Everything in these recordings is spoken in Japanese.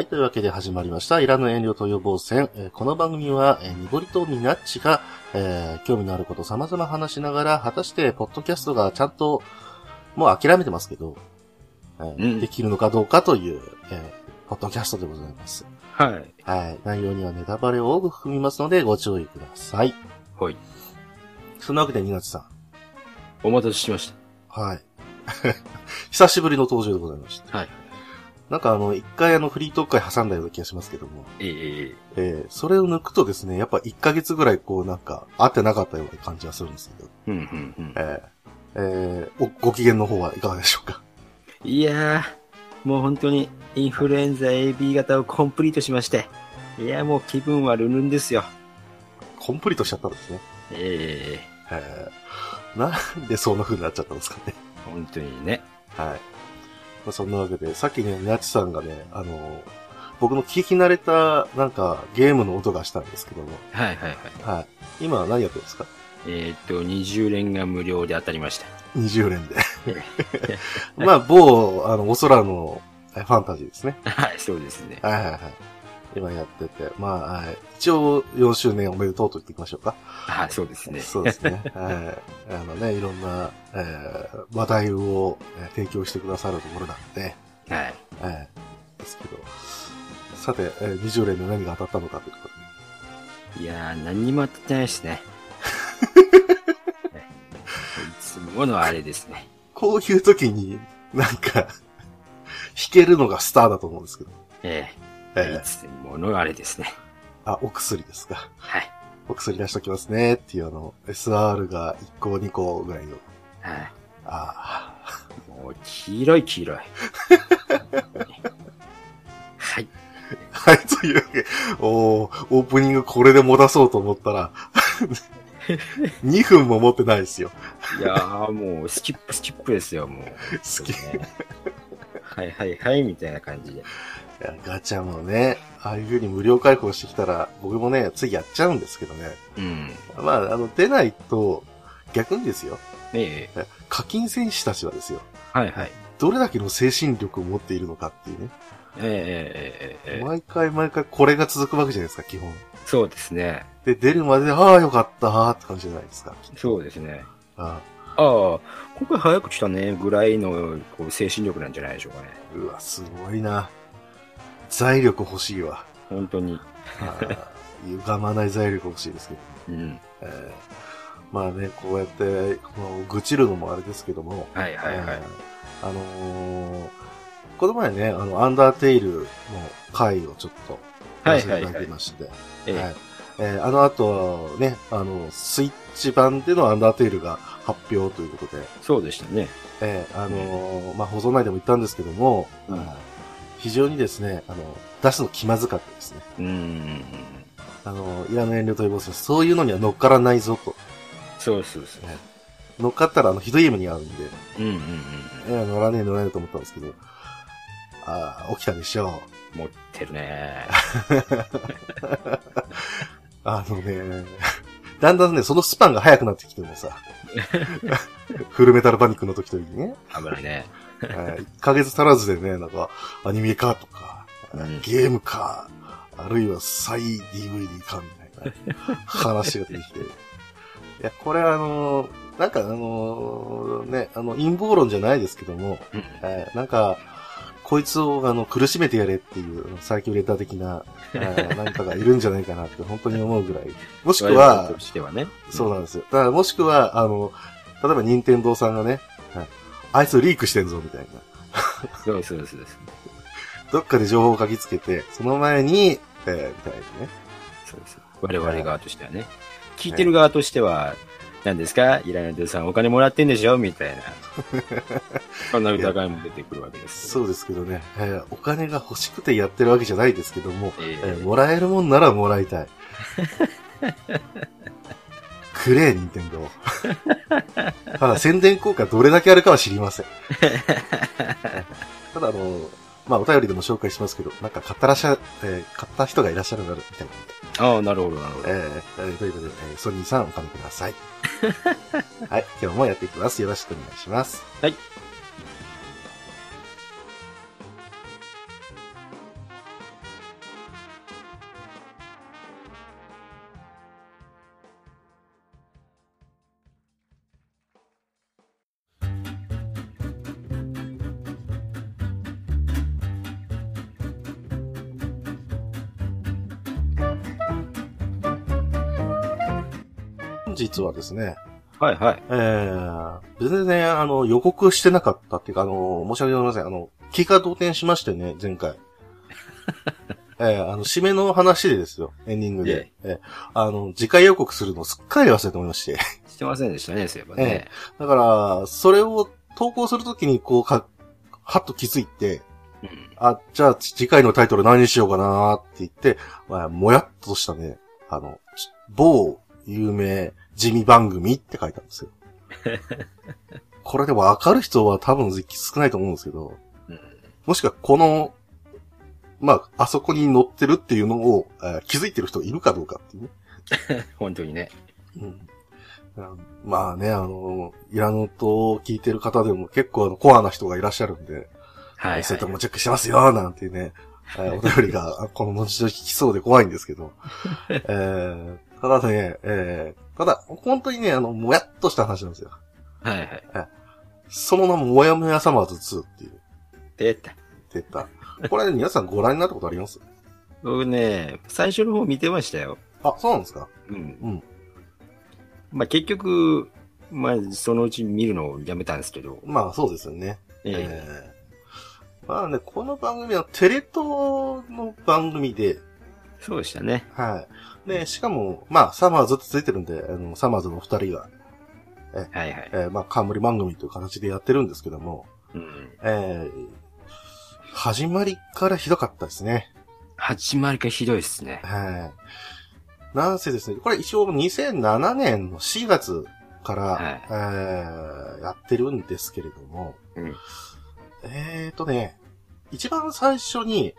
はい、というわけで始まりました。いらぬ遠慮と予防戦。えーこの番組は、えー、にぼりとみなっちが、えー興味のあること様々話しながら、果たして、ポッドキャストがちゃんと、もう諦めてますけど、えーうんできるのかどうかという、えーポッドキャストでございます。はい。はい。内容にはネタバレを多く含みますので、ご注意ください。はい。そんなわけで、ニナチさん。お待たせしましはい。久しぶりの登場でございました。た。はい。なんかあの、一回あの、フリートーク会挟んだような気がしますけども、ええええーそれを抜くとですね、やっぱ1ヶ月ぐらいこうなんか、会ってなかったような感じがするんですけど、えうん、うん、うん。えーえーお、ご機嫌の方はいかがでしょうか？いやー、もう本当にインフルエンザ AB 型をコンプリートしまして、いや、もう気分はルルンですよ。コンプリートしちゃったんですね。えええーなんでそんな風になっちゃったんですかね。本当にね。はい。まあ、そんなわけで、さっきね、みなちさんがね、あの、僕の聞き慣れた、なんか、ゲームの音がしたんですけども、はいはいはい。はい。今は何やってるんですか？えーっと、20連が無料で当たりました。?20 連で。まあ、某、あの、お空のえファンタジーですね。はい、そうですね。はいはいはい。今やってて、まあ、はい一応4周年おめでとうと言っていきましょうか。はい、そうですね。そうですね。はい。あのね、いろんな、えー話題を、えー提供してくださるところなんで、はい。えーですけど。さて、えー20連で何が当たったのかというところいやー、何にも当たってないですね。ね いつものあれですね。こういう時に、なんか、弾けるのがスターだと思うんですけど。えええいーつものあれですね。あ、お薬ですか。はい。お薬出しときますねっていうあの、SR が1個2個ぐらいの。はい。あもう、黄色い黄色い。はい。あ。はい、というわけで、おーオープニングこれで戻そうと思ったら、2分も持ってないですよ。いやー、もう、スキップスキップですよ、もう。好き。はいはいはい、みたいな感じで。ガチャもね、ああいう風に無料開放してきたら、僕もね、次やっちゃうんですけどね。うん。まあ、あの、出ないと、逆にですよ。ええ。課金選手たちはですよ。はいはい。どれだけの精神力を持っているのかっていうね。ええええええ。毎回毎回これが続くわけじゃないですか、基本。そうですね。で、出るまで、ああ、よかったって感じじゃないですか。そうですね。ああ。ああ、今回早く来たね、ぐらいのこう精神力なんじゃないでしょうかね。うわ、すごいな。財力欲しいわ。本当に。歪まない財力欲しいですけど。うん。えーまあね、こうやって、この愚痴るのもあれですけども。はいはいはい。えーあのーこの前ね、あの、アンダーテイルの回をちょっと、はいさせていただきまして。ええはいえーあの後、ね、あの、スイッチ版でのアンダーテイルが発表ということで、そうでしたね。えーあのーまあ、放送内でも言ったんですけども、うん非常にですね、あの、出すの気まずかったですね。うーん。あの、いらぬ遠慮と言いますそういうのには乗っからないぞと。そうそうそう。乗っかったらあの、ひどい夢に遭うんで、うんうんうんえー乗らねえ乗らねえと思ったんですけど、ああ、起きたでしょう。うん。持ってるね。あのね、だんだんね、そのスパンが速くなってきてもさ、フルメタルパニックの時とにね、危ないね。1ヶ月足らずでね、なんか、アニメかとか、うんゲームか、あるいは再 DVD かみたいな話が出てきて。いや、これあのーなんかあのーね、あの、陰謀論じゃないですけども、うんえーなんか、こいつをあの苦しめてやれっていうサーキュレーター的な、えー何かがいるんじゃないかなって本当に思うぐらい。もしくははね。そうなんですよ。だからもしくは、あの、例えば任天堂さんがね、はいあいつリークしてんぞみたいな。そうそうそう。どっかで情報を書きつけて、その前に、えー、みたいなね。そうそう。我々側としてはね。聞いてる側としては、何ですか？イラナドさんお金もらってんでしょ？みたいな。そんな疑いも出てくるわけです。そうですけどね、えーお金が欲しくてやってるわけじゃないですけども、ええーーもらえるもんならもらいたい。くれ、任天堂。ただ宣伝効果どれだけあるかは知りません。ただあの、まあお便りでも紹介しますけど、なんか買ったらっしゃ、えー買った人がいらっしゃるなるみたいな。ああ、なるほど、なるほど。えーえーということで、えーソニーさんお金ください。はい、今日もやっていきます。よろしくお願いします。日はですね、はいはい。えー、全然、あの、予告してなかったっていうか、あの、申し訳ございません。あの、気が動転しましてね、前回。えー、あの、締めの話でですよ、エンディングで。えー、あの、次回予告するのすっかり忘れておりまして。してませんでしたね、そういえばね。だから、それを投稿するときに、こう、か、はっと気づいて、うん。あ、じゃあ次回のタイトル何にしようかなーって言って、まあ、もやっとしたね、あの、ち某有名地味番組って書いたんですよ。これでもわかる人は多分少ないと思うんですけど、うんもしくはこの、まあ、あそこに載ってるっていうのを、えー気づいてる人いるかどうかっていうね。本当にね。うんあまあね、あの、イラノと聞いてる方でも結構あのコアな人がいらっしゃるんで、はい、はい。そういったのもチェックしてますよ、なんていうね、えーお便りが、あこの文字で聞きそうで怖いんですけど。えーただね、えーただ、本当にね、あの、もやっとした話なんですよ。はいはい。その名も、もやもやサマーズ2っていう、出た。出た。これ、皆さんご覧になったことあります？僕ね、最初の方見てましたよ。あ、そうなんですか？うん。うん。まあ結局、まあそのうち見るのをやめたんですけど。まあ、そうですよね。えええーまあね、この番組はテレ東の番組で、そうでしたね。はい。で、しかも、まあ、サマーズってついてるんで、あの、サマーズの二人が、はいはい。えーまあ、冠番組という形でやってるんですけども、うん。えー始まりからひどかったですね。始まりがひどいですね。はい。なんせですね、これ一応2007年の4月から、はいえーやってるんですけれども、うん。えーとね、一番最初に、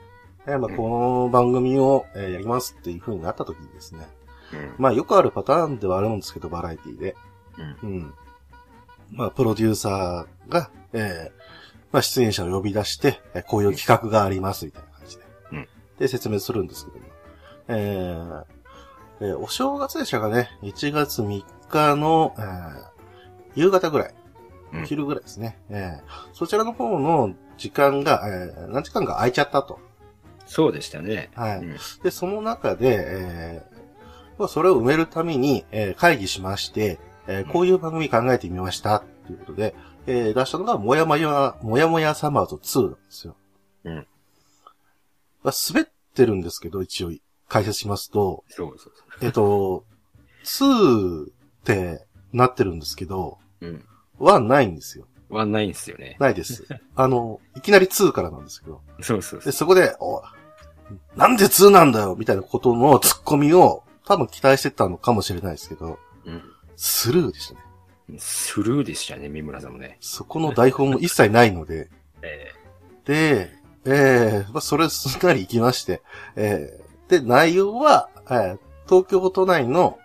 えーまあ、うんこの番組を、えーやりますっていう風になった時にですね、うん。まあよくあるパターンではあるんですけど、バラエティで。うん。うん。まあ、プロデューサーが、えーまあ、出演者を呼び出して、えーこういう企画があります、みたいな感じで。うんで、説明するんですけども。えーえーお正月でしたかね、1月3日の、えー夕方ぐらい、うんお昼ぐらいですね。えーそちらの方の時間が、えー何時間か空いちゃったと。そうでしたね。はい。うん。で、その中で、えーまあ、それを埋めるために、えー会議しまして、えーこういう番組考えてみました、ということで、えー出したのが、もやもや、もやもやサマーズ2なんですよ。うん。まあ、滑ってるんですけど、一応、解説しますと、そうそうそえっ、と、2ってなってるんですけど、う。うん。1ないんですよ。ワンないんですよね。ないです。あの、いきなり2からなんですけど、で、そうそうそう。そこで、おなんで2なんだよみたいなことの突っ込みを多分期待してたのかもしれないですけど、うん。スルーでしたね。スルーでしたね、三村さんもね。そこの台本も一切ないので、えで、えー、まあ、それすんなり行きまして、えー、で、内容は、えー東京都内の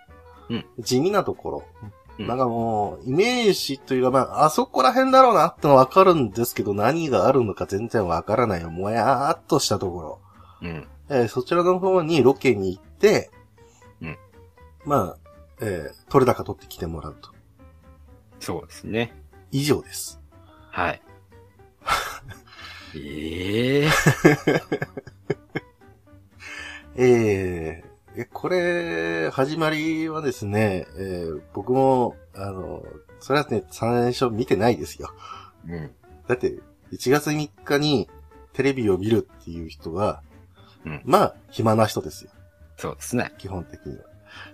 うん地味なところ、うんなんかもう、イメージというか、まあ、あそこら辺だろうなってのはわかるんですけど、何があるのか全然わからないよ。もやーっとしたところ。えうん。えーそちらの方にロケに行って、うんまあ、えー、取れ高取ってきてもらうと。そうですね。以上です。はい。え ええー え、これ、始まりはですね、えー僕も、あの、それはね、最初見てないですよ。うん。だって、1月3日にテレビを見るっていう人は、うんまあ、暇な人ですよ。そうですね。基本的には。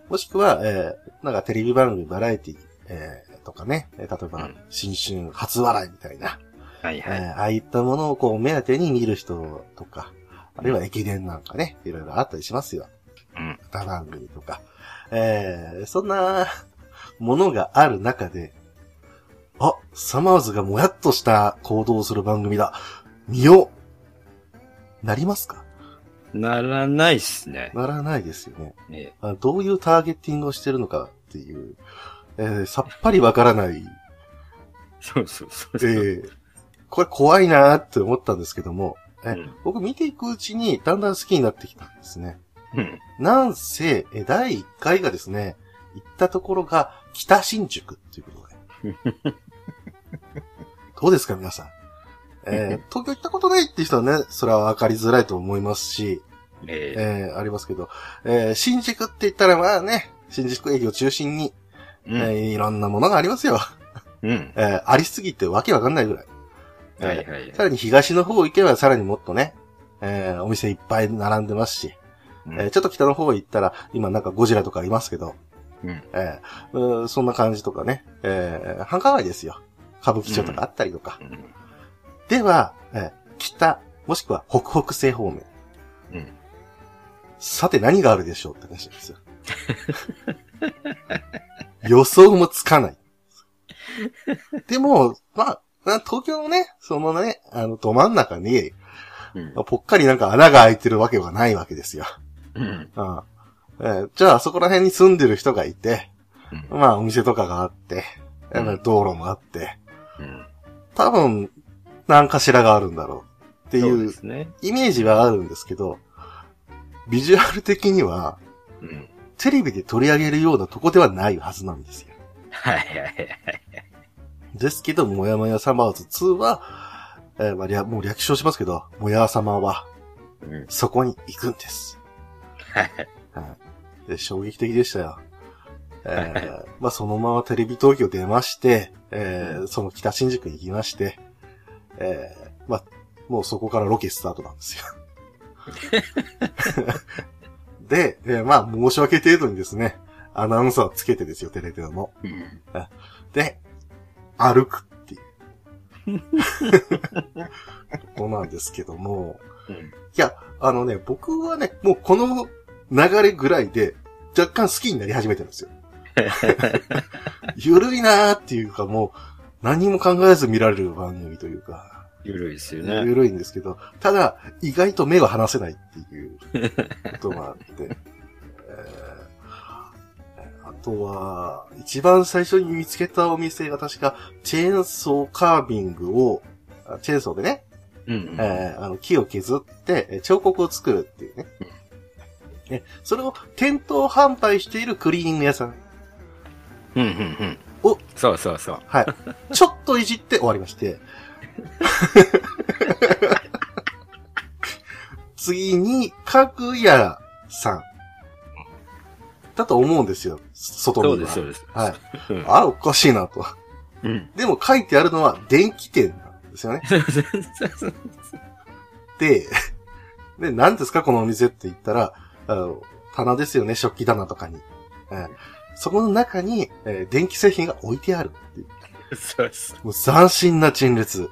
もしくは、えーなんかテレビ番組、バラエティ、えーとかね、えー例えば、うん新春初笑いみたいな、はいはい。えーああいったものをこう目当てに見る人とか、あるいは駅伝なんかね、いろいろあったりしますよ。うん。歌番組とか。えー、そんなものがある中で、あ、サマーズがもやっとした行動をする番組だ。見ようなりますか？ならないっすね。ならないですよね。えあどういうターゲティングをしてるのかっていう、えーさっぱりわからない、そうそうそうえそう。ーこれ怖いなーって思ったんですけども、えうん僕見ていくうちにだんだん好きになってきたんですね。うん。なんせ、え第1回がですね、行ったところが北新宿っていうことで。どうですか皆さん？えー東京行ったことないって人はね、それはわかりづらいと思いますし、えええーありますけど、えー新宿って言ったらまあね、新宿駅を中心に、うん。えーいろんなものがありますよ。うん。えーありすぎてわけわかんないぐらい。えーはいはい。さらに東の方行けばさらにもっとね、えーお店いっぱい並んでますし、うんえーちょっと北の方行ったら、今なんかゴジラとかいますけど、うん。えーそんな感じとかね、えー繁華街ですよ。歌舞伎町とかあったりとか。うんでは、えー北、もしくは北北西方面。うん。さて何があるでしょうって話なんですよ。予想もつかない。でも、まあ、まあ東京のね、そのね、あの、ど真ん中に、うんぽっかりなんか穴が開いてるわけはないわけですよ。うん。うんえーじゃあ、そこら辺に住んでる人がいて、うんまあ、お店とかがあって、道路もあって、うん。多分、何かしらがあるんだろうっていそう。イメージはあるんですけど、ビジュアル的には、うん。テレビで取り上げるようなとこではないはずなんですよ。はいはいはい。ですけど、もやもやサマーズ2は、えーまあ、略もう略称しますけど、もや様は、うん。そこに行くんです。で、衝撃的でしたよ。えーまあ、そのままテレビ東京出まして、えーその北新宿に行きまして、えーまあ、もうそこからロケスタートなんですよ。で、えーまあ、申し訳程度にですね、アナウンサーつけてですよ、テレビの。うん。で、歩くっていう。とこなんですけども、うん。いや、あのね、僕はね、もうこの流れぐらいで若干好きになり始めてるんですよ。ゆるいなーっていうかもう何も考えず見られる番組というか、ゆるいですよね。ゆるいんですけど、ただ意外と目が離せないっていう ことがあって、えーあとは、一番最初に見つけたお店が確か、チェーンソーカービングを、あチェーンソーでね、うん。えーあの木を削ってえー彫刻を作るっていうね。えそれを店頭販売しているクリーニング屋さん。うん、うん、うん。おそうそうそう。はい。ちょっといじって終わりまして。次に、かぐやさん。だと思うんですよ。外には。そうです、そうです。はい。うんあら、おかしいなと。うん。でも書いてあるのは電気店なんですよね。で、で、何ですかこのお店って言ったら、あの、棚ですよね、食器棚とかに。えーそこの中に、えー電気製品が置いてあるっていう。そうそう。もう斬新な陳列。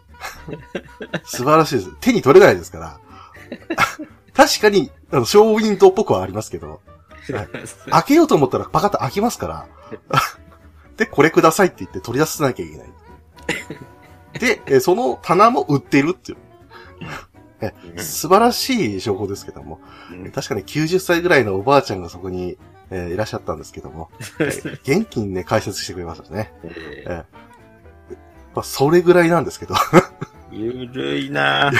素晴らしいです。手に取れないですから。確かに、あの、ショーウィンドウっぽくはありますけど、開けようと思ったらパカッと開きますから。で、これくださいって言って取り出さなきゃいけない。で、えーその棚も売ってるっていう。え素晴らしい情報ですけども、うん確かに90歳ぐらいのおばあちゃんがそこに、えーいらっしゃったんですけども、えー元気にね、解説してくれましたね。ええーまあ、それぐらいなんですけど。ゆるいな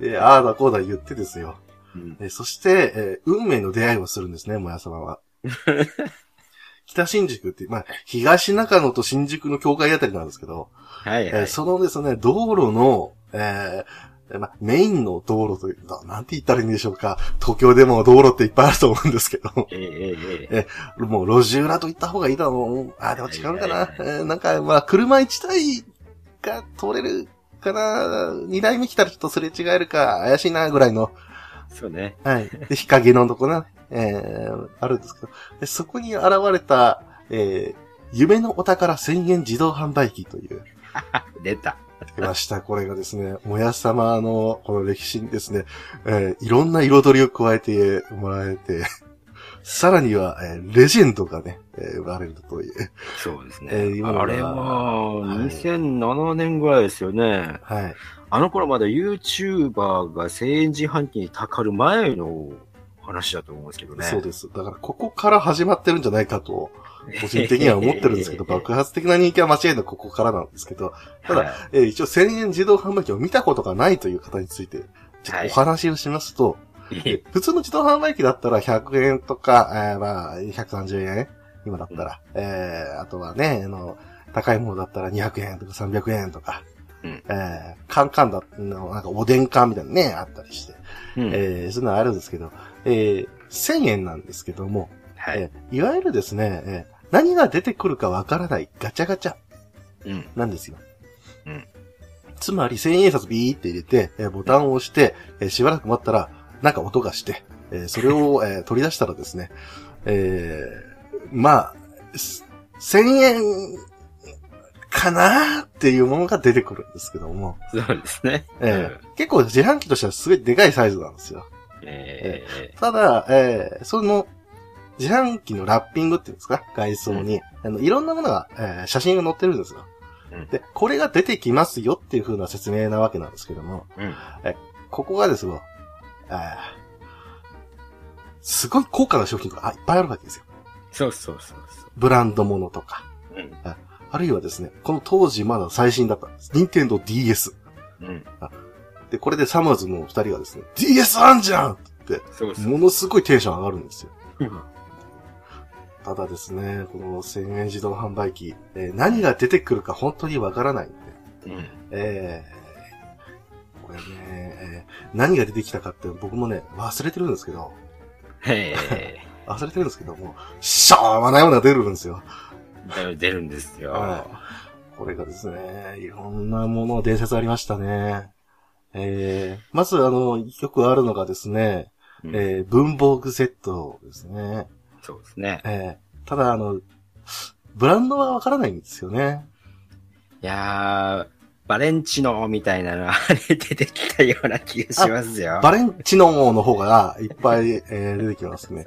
で、ああだこうだ言ってですよ。うんえーそして、えー運命の出会いをするんですね、もや様は。北新宿って、まあ、東中野と新宿の境界あたりなんですけど、はいはい。えーそのですね、道路の、えーまあ、メインの道路というか、なんて言ったらいいんでしょうか。東京でも道路っていっぱいあると思うんですけど、えええええもう路地裏と言った方がいいだろう。あ、でも違うかな。はいはいえーなんか、まあ、車一台が通れるかな。二台目来たらちょっとすれ違えるか、怪しいな、ぐらいの。えそうね。はい。で、日陰のとこな、えー、あるんですけど、でそこに現れた、えー、夢のお宝1000円自動販売機という、出た。出ました。これがですね、もやさまのこの歴史にですね、えーいろんな彩りを加えてもらえて、さらには、えーレジェンドがね、えー生まれるという。そうですね。えー今はあれは、はい2007年ぐらいですよね。はい。あの頃まだ YouTuber が1000円自販機にたかる前の話だと思うんですけどね。そうです。だから、ここから始まってるんじゃないかと、個人的には思ってるんですけど、爆発的な人気は間違いなくここからなんですけど、ただはい。えー一応1000円自動販売機を見たことがないという方について、ちょっとお話をしますと、え。普通の自動販売機だったら100円とか、えーまあ、130円今だったら。えーあとはね、あの、高いものだったら200円とか300円とか、うん。えーカンカンだ、なんかおでん缶みたいなのね、あったりして、うん。えーそういうのあるんですけど、えー1000円なんですけども、はい。えーいわゆるですね、えー何が出てくるかわからないガチャガチャうん。なんですよ。うん。つまり、千円札ビーって入れて、えーボタンを押して、えーしばらく待ったら、なんか音がして、えーそれを、えー取り出したらですね、えーまあ、す千円かなーっていうものが出てくるんですけども、そうですね。えー結構自販機としてはすごいでかいサイズなんですよ。うんええただ、えーその、自販機のラッピングっていうんですか？外装に、あの、いろんなものが、えー写真が載ってるんですよ。うんで、これが出てきますよっていう風な説明なわけなんですけども、うん。ここがですよ、えーすごい高価な商品があいっぱいあるわけですよ。そうそうそうそブランドものとか。う。うん。あるいはですね、この当時まだ最新だったんです。任天堂 DS。うん。で、これでサマーズの二人がですね、DS あんじゃんって。ものすごいテンション上がるんですよ。うんただですね、この1000円自動販売機、えー何が出てくるか本当にわからないんで、うん。えーこれね、えー何が出てきたかって僕もね、忘れてるんですけど、へえ。忘れてるんですけども、しょうもないものが出るんですよ。出るんですよ。はこれがですね、いろんなもの、伝説ありましたね。えー、まずあの、よくあるのがですね、うんえー、文房具セットですね。そうですね。えー、ただあの、ブランドはわからないんですよね。いやー、バレンチノみたいなのあれ出てきたような気がしますよ。バレンチノの方がいっぱい、えー出てきますね。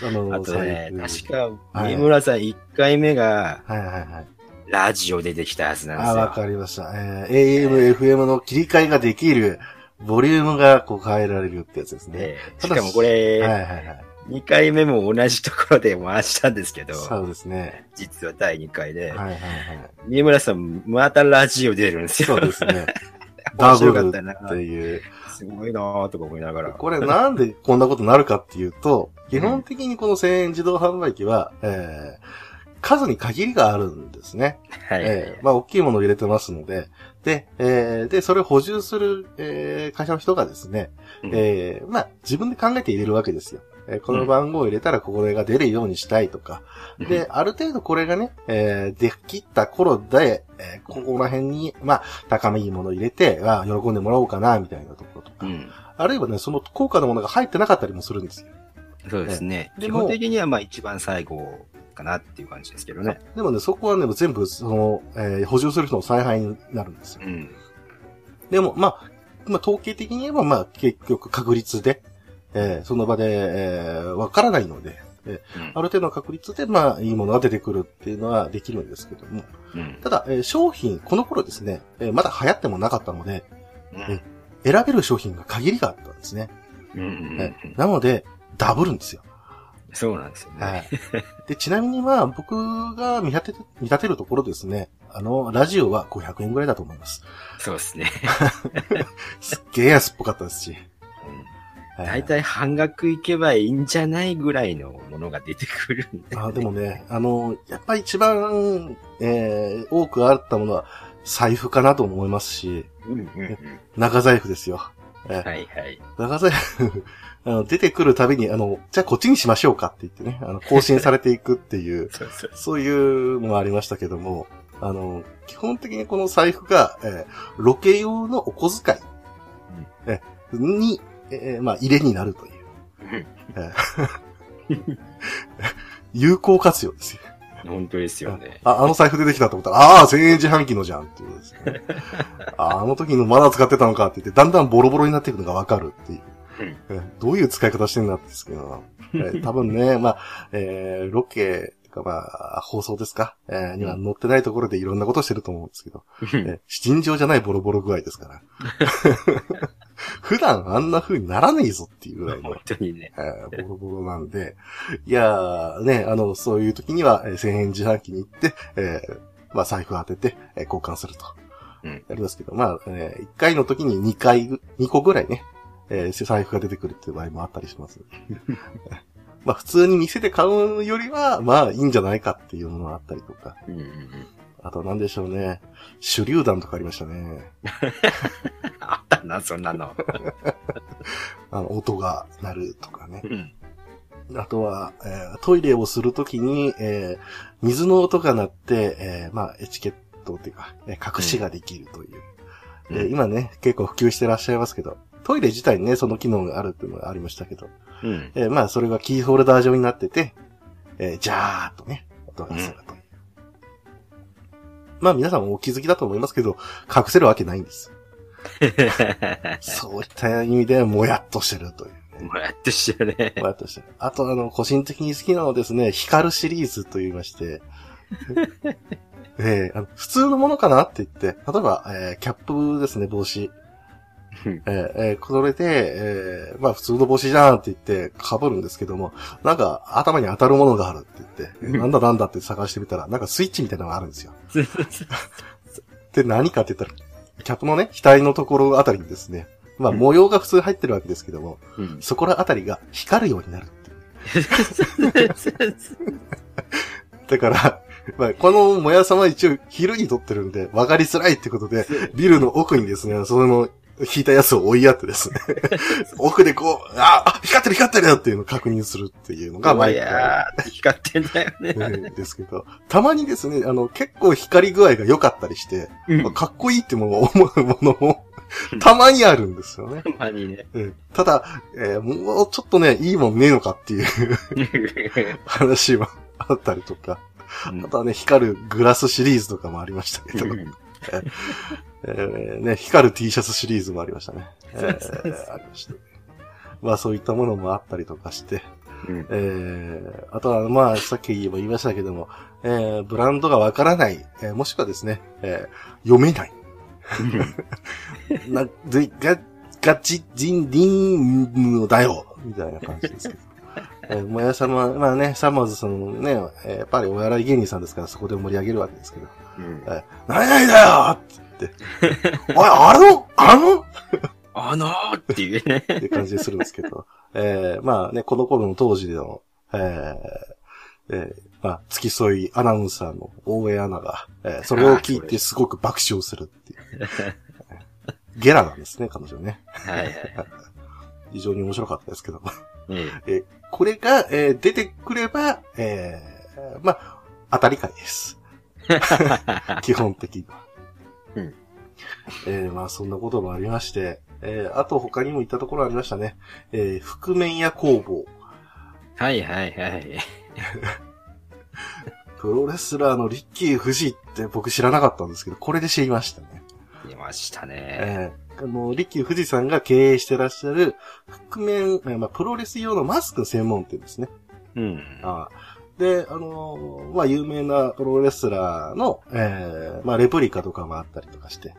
そうあの、あとね、最確か、はい三村さん1回目が、はいはいはい。ラジオ出てきたはずなんですあ、よ。わかりました。えー AM、FM の切り替えができる、ボリュームがこう変えられるってやつですね。ええしかもこれ、はいはいはい。2回目も同じところで回したんですけど、そうですね。実は第2回で、はいはいはい。三村さんまたラジオ出るんですよ。そうですね。面ダブ白かったなルっていう。すごいなーとか思いながら。これなんでこんなことになるかっていうと、基本的にこの1000円自動販売機は、えー数に限りがあるんですね。はい。えーまあ、大きいものを入れてますので、で、えーで、それを補充する、えー会社の人がですね、うんえーまあ、自分で考えて入れるわけですよ。えーこの番号を入れたらこれが出るようにしたいとか。で、ある程度これがね、えーできった頃で、えーここら辺に、まあ、高めいいものを入れて、あー喜んでもらおうかな、みたいなところとか。うん。あるいはね、その高価なものが入ってなかったりもするんですよ。そうですね。でも基本的にはまあ一番最後かなっていう感じですけどね。でもね、そこはね、全部、その、えー補充する人の采配になるんですよ。うん。でも、まあ、まあ、統計的に言えば、まあ、結局確率で、えーその場で、えーわからないので、えーうんある程度の確率で、まあ、いいものが出てくるっていうのはできるんですけども。うん。ただ、えー商品、この頃ですね、えーまだ流行ってもなかったので、うん選べる商品が限りがあったんですね。うんうんえうんなので、ダブるんですよ。そうなんですよはね。い。で、ちなみにまあ、僕が見立て、見立てるところですね、あの、ラジオは500円ぐらいだと思います。そうですね。すっげえ安っぽかったですし。大体半額いけばいいんじゃないぐらいのものが出てくるんで。あでもね、あの、やっぱり一番、えー、多くあったものは財布かなと思いますし、うんうんうん。長財布ですよ。えーはいはい。長財布 あの、出てくるたびに、あの、じゃあこっちにしましょうかって言ってね、あの、更新されていくっていう、そうそう。そういうのがありましたけども、あの、基本的にこの財布が、えーロケ用のお小遣い、えに、えーまあ、入れになるという。えー 有効活用ですよ。本当ですよね。あ、あの財布出てきたと思ったら、ああ、1000円自販機のじゃんっていうことですね。ああの時のまだ使ってたのかって言って、だんだんボロボロになっていくのがわかるっていう。えどういう使い方してんだってですけど、え 多分ね、まあ、えーロケ、とかまあ、放送ですか、えーには載ってないところでいろんなことしてると思うんですけど、えー尋常じゃないボロボロ具合ですから。普段あんな風にならねえぞっていうぐらいの本。当にね。えーボロボロなんで、いやー、ね、あの、そういう時には、えー1000円自販機に行って、えーまあ、財布当てて、えー交換すると。うんやりますけど、まあ、え1回の時に2回、2個ぐらいね、えー財布が出てくるっていう場合もあったりします。まあ、普通に店で買うよりは、まあ、いいんじゃないかっていうのがあったりとか。うんうんうん。あと、なんでしょうね。手榴弾とかありましたね。あったな、そんなの。あの、音が鳴るとかね。うん。あとは、えートイレをするときに、えー水の音が鳴って、えーまあ、エチケットっていうか、えー隠しができるという。えー今ね、結構普及してらっしゃいますけど、トイレ自体にね、その機能があるっていうのがありましたけど、うん。えーまあ、それがキーホルダー状になってて、えー、ジャーっとね、音がすると。まあ、皆さんもお気づきだと思いますけど、隠せるわけないんです。そういった意味で、もやっとしてるという。もやってしよね。もやっとしてる。あと、あの、個人的に好きなのはですね、光るシリーズと言いまして、えーあの普通のものかなって言って、例えば、えーキャップですね、帽子。う んえーえーそれで、えーまあ普通の帽子じゃんって言って被るんですけども、なんか頭に当たるものがあるって言って、えーなんだなんだって探してみたら、なんかスイッチみたいなのがあるんですよ。で、何かって言ったら、キャップのね、額のところあたりにですね、まあうん模様が普通入ってるわけですけども、うん。そこらあたりが光るようになるっていう。だから、まあ、このもやさまは一応昼に撮ってるんで、分かりづらいってことで、ビルの奥にですね、その、引いたやつを追いやってですね、奥でこう、あ、あ光ってる光ってるよっていうのを確認するっていうのが毎いやー、光ってんだよね。回ですけど、たまにですね、あの、結構光り具合が良かったりして、うん。かっこいいっても思うものも、たまにあるんですよね。たまにね。うん。ただ、えーもうちょっとね、いいもんねえのかっていう 話もあったりとか、あとはね、光るグラスシリーズとかもありましたけど、えーね、光る T シャツシリーズもありましたね。えーありました。まあそういったものもあったりとかして、うん。えーあとはまあさっきも言いましたけども、えーブランドがわからない、えーもしくはですね、えー読めない。な、で、ガ、ガチジンディンのだよ。みたいな感じですけど。えー、もやさま、まあね、サマーズさんのね、えーやっぱりお笑い芸人さんですからそこで盛り上げるわけですけど、うん。えー何々だよおい、あのあの？あのーっていうね。って感じでするんですけど、えー、まあね、この頃の当時での、えー、えー、まあ、付き添いアナウンサーの大江アナが、えー、それを聞いてすごく爆笑するっていう。ゲラなんですね、彼女ね。はいはい。非常に面白かったですけど。えこれが、えー出てくれば、えー、まあ、当たり会です。基本的には。うんえーまあ、そんなこともありまして、えーあと他にも行ったところありましたね。えー覆面屋工房。はいはいはい。プロレスラーのリッキー・フジって僕知らなかったんですけど、これで知りましたね。出ましたね。えーあの、リッキー・フジさんが経営してらっしゃる、覆面、えーまあ、プロレス用のマスク専門店ですね。うん。あーで、あのーまあ、有名なプロレスラーの、えーまあ、レプリカとかもあったりとかして。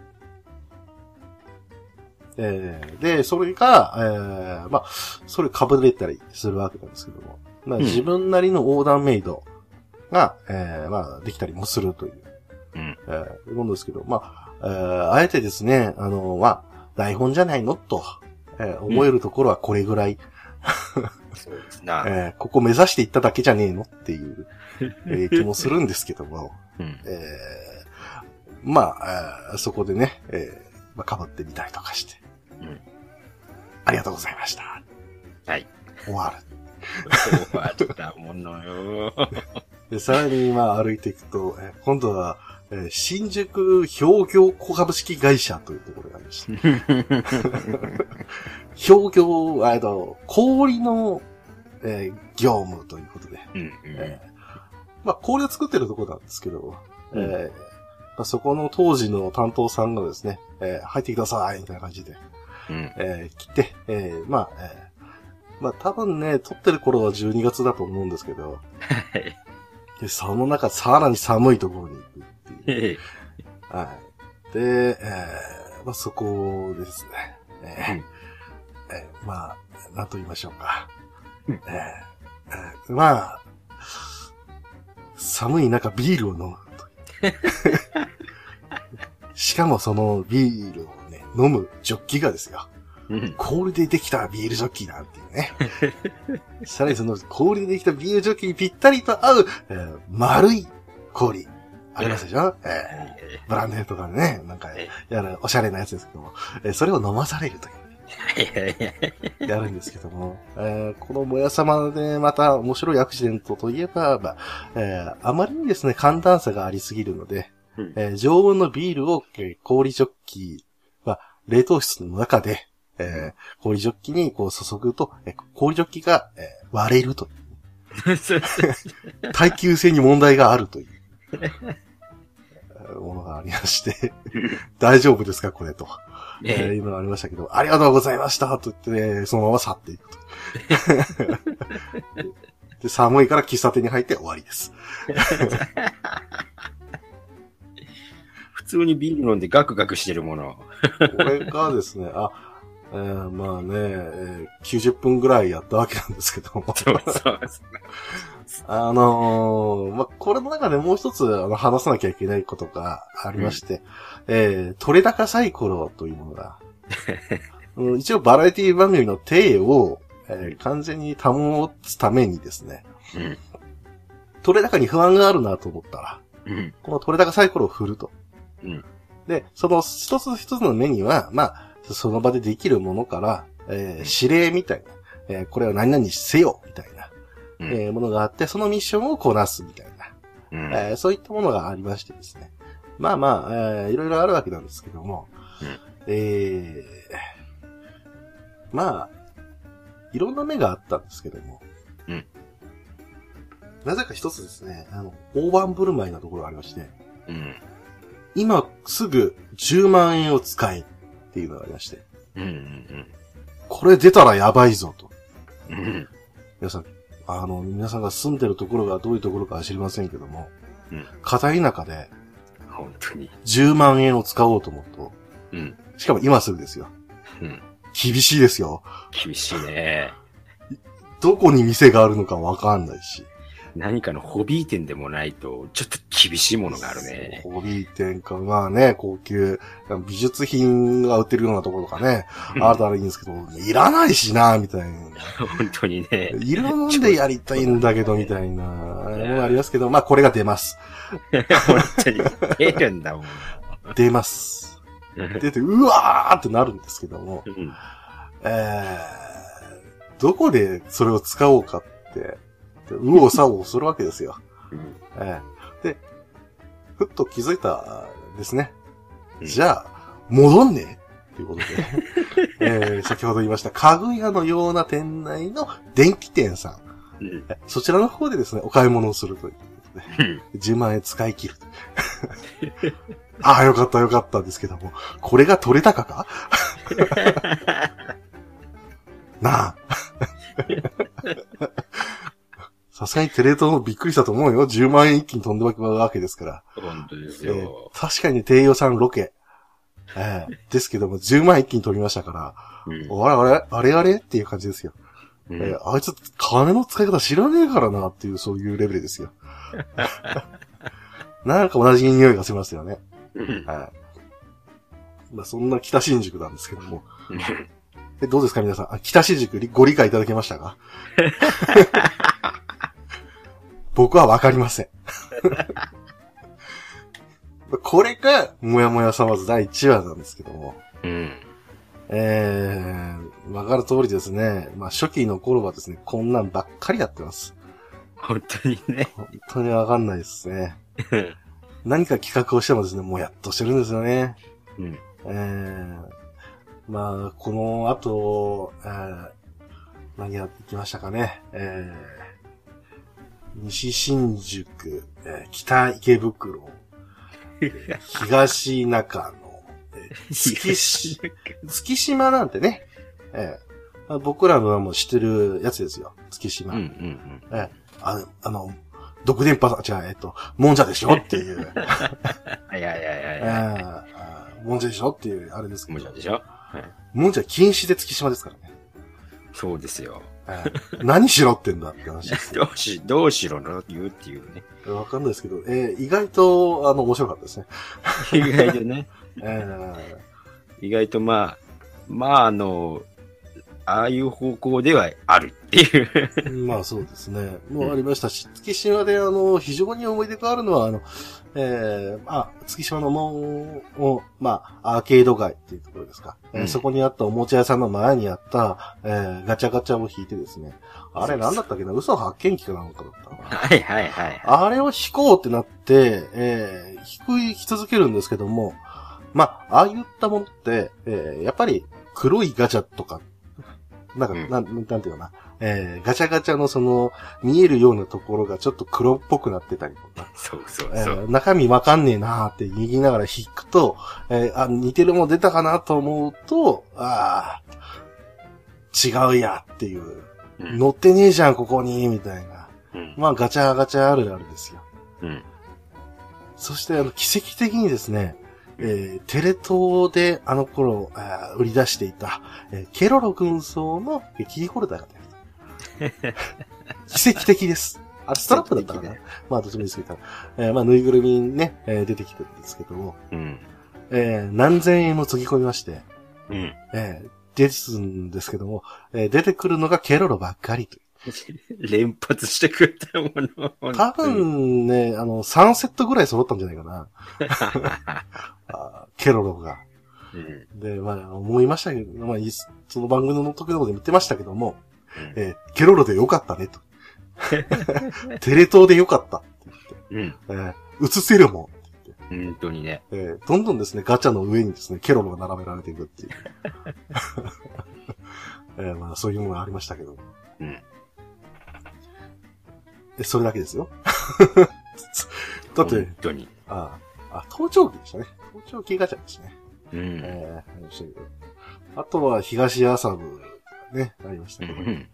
えーで、それが、えーまあ、それ被れたりするわけなんですけども、まあ、うん自分なりのオーダーメイドが、えーまあ、できたりもするという、うん。えー、いうものですけど、まあ、えーあえてですね、あのまあ、台本じゃないのと、えー思えるところはこれぐらい、そうですな。えーここ目指していっただけじゃねえのっていう、えー 気もするんですけども、うん。えーまあ、えーそこでね、えーまあ、被ってみたりとかして、うんありがとうございました。はい。終わる。終わったものよ。で、さらにまあ歩いていくと、えー今度は、えー新宿氷業小株式会社というところがありました。氷業、あの、氷の、えー業務ということで、うんうんえーまあ氷を作ってるところなんですけど、うんえーまあ、そこの当時の担当さんがですね、えー入ってくださいみたいな感じで、うん。えー来て、えーまあ、えーまあ多分ね、撮ってる頃は12月だと思うんですけど、はい。でその中さらに寒いところに行くはい。で、えーまあそこですね。えーうんえーまあ、なんと言いましょうか。うんえーえーまあ、寒い中ビールを飲むという。しかもそのビールをね、飲むジョッキがですよ。うん。氷でできたビールジョッキなんていうね。さらにその氷でできたビールジョッキにぴったりと合う、えー丸い氷。ありますでしょ、えーブランデーとかでね、なんかえ、やるおしゃれなやつですけども、えーそれを飲まされるという。いやるんですけども、えーこのもやさまでまた面白いアクシデントといえば、まあえーあまりにですね、寒暖差がありすぎるので、うん。えー常温のビールを、えー氷ジョッキは冷凍室の中で、えー氷ジョッキにこう注ぐと、えー氷ジョッキが、えー割れるという。耐久性に問題があるという。えーものがありまして、大丈夫ですかこれと。えーねいうのがありましたけど、ありがとうございましたと言って、ね、そのまま去っていくと。で、寒いから喫茶店に入って終わりです。普通にビール飲んでガクガクしてるもの。これがですね、あ、えーまあね、えー90分ぐらいやったわけなんですけども。そうそうあのーまあ、これの中でもう一つあの話さなきゃいけないことがありまして、えー、取れ高サイコロというものが、うん一応バラエティ番組の体を、えー完全に保つためにですね、うん。取れ高に不安があるなと思ったら、うん。この取れ高サイコロを振ると。うん。で、その一つ一つの目には、まあ、その場でできるものから、えー指令みたいな、えーこれは何々せよ、みたいな、うんえーものがあって、そのミッションをこなすみたいな、うん。えーそういったものがありましてですね。まあまあ、えーいろいろあるわけなんですけども、うんえーまあ、いろんな目があったんですけども、うんなぜか一つですね、あの、大盤振る舞いなところがありまして、うん。今すぐ10万円を使えっていうのがありまして、うん。うん。これ出たらやばいぞと。うん。皆さん、あの、皆さんが住んでるところがどういうところかは知りませんけども、うん片田舎で本当に。10万円を使おうと思うと、うん。しかも今すぐですよ。うん。厳しいですよ。厳しいね。どこに店があるのかわかんないし。何かのホビー店でもないと、ちょっと厳しいものがあるね。ホビー店か、まあね、高級、美術品が売ってるようなところとかね、あるとあるいいんですけど、いらないしな、みたいな。本当にね。いるんでやりたいんだけど、みたいな、ものがありますけど、まあこれが出ます。本当に。出るんだもん。出ます。出て、うわーってなるんですけども、うん。えー、どこでそれを使おうかって、右往左往するわけですよ。うんえーで、ふっと気づいたですね。うんじゃあ、戻んねえということで、えー先ほど言いました、家具屋のような店内の電気店さん。そちらの方でですね、お買い物をするということで、うん10万円使い切る。ああ、よかったよかったんですけども、これが取れたかか？なあ。さすがにテレ東もびっくりしたと思うよ。10万円一気に飛んでくるわけですから。本当ですえーよ。確かに低予算ロケ。えー ですけども、10万円一気に取りましたから、うんあれあれあれあれ？っていう感じですよ。うんえーあいつ金の使い方知らねえからなっていう、そういうレベルですよ。なんか同じ匂いがしますよね。うんはい。まあ、そんな北新宿なんですけども。えどうですか皆さん？あ北新宿ご理解いただけましたか？僕はわかりません。これが、もやもやさまず第1話なんですけども。うん。えー、わかる通りですね。まあ、初期の頃はですね、こんなんばっかりやってます。本当にね。本当にわかんないですね。何か企画をしてもですね、もやっとしてるんですよね。うん。えー、まあ、この後、えー、何やってきましたかね。えー、西新宿、えー北池袋、東中野、えー 月し月島なんてね、えー、僕らのもう知ってるやつですよ。月島。うんうんえー、ああの、毒電波、違う、えっと、もんじゃでしょっていう。うん。はいはいはいえはい。ーあーもんじゃでしょっていう、あれですけどもち。ろんでしょ？もんじゃ禁止で月島ですからね。そうですよ。えー何しろってんだって話です。どうし、どうしろの言うっていうね。わかんないですけど、えー意外と、あの、面白かったですね。意外とね。え意外とまあ、まああの、ああいう方向ではあるっていう。まあそうですね。もうありましたし、月島であの、非常に思い出があるのは、あの、えー、あ、月島の門を、まあ、アーケード街っていうところですか。えーうんそこにあったおもちゃ屋さんの前にあった、えー、ガチャガチャを引いてですね。あれなんだったっけな？嘘発見機かなんかだったのかな？はいはいはい。あれを引こうってなって、えー、引く、引き続けるんですけども、まあ、ああいったものって、えー、やっぱり黒いガチャとか、なんか、うんなん、なんていうのかな、えー、ガチャガチャのその、見えるようなところがちょっと黒っぽくなってたりとか、そうそうえそう。ー中身わかんねえなーって言いながら引くと、えーあ、似てるもん出たかなと思うと、ああ、違うやっていう、うん乗ってねえじゃん、ここに、みたいな。うん。まあ、ガチャガチャあるあるですよ。うん。そして、あの、奇跡的にですね、えーテレ東であの頃、売り出していた、えーケロロ軍曹のキーホルダーが出てきた。奇跡的です。あれ、ストラップだったかな奇跡まあ、どっちもですけど、えーまあ、ぬいぐるみにね、えー出てきてるんですけども、うん。えー何千円もつぎ込みまして、うん。えーですんですけども、えー出てくるのがケロロばっかりという。連発してくれたもの。多分ね、あの、3セットぐらい揃ったんじゃないかな。ケロロが。うん。で、まあ、思いましたけど、まあ、その番組の時のことでも言ってましたけども、うんえーケロロでよかったね、と。テレ東でよかったってうん。言って、えー映せるもん本当にね。えーどんどんですね、ガチャの上にですね、ケロロが並べられていくっていう。えーまあ、そういうものがありましたけど。うん。えそれだけですよ。だって本、当に。ああ、あ、盗聴器でしたね。盗聴器ガチャですね。うん。えーあとは東麻布ね、ありましたけど。うん。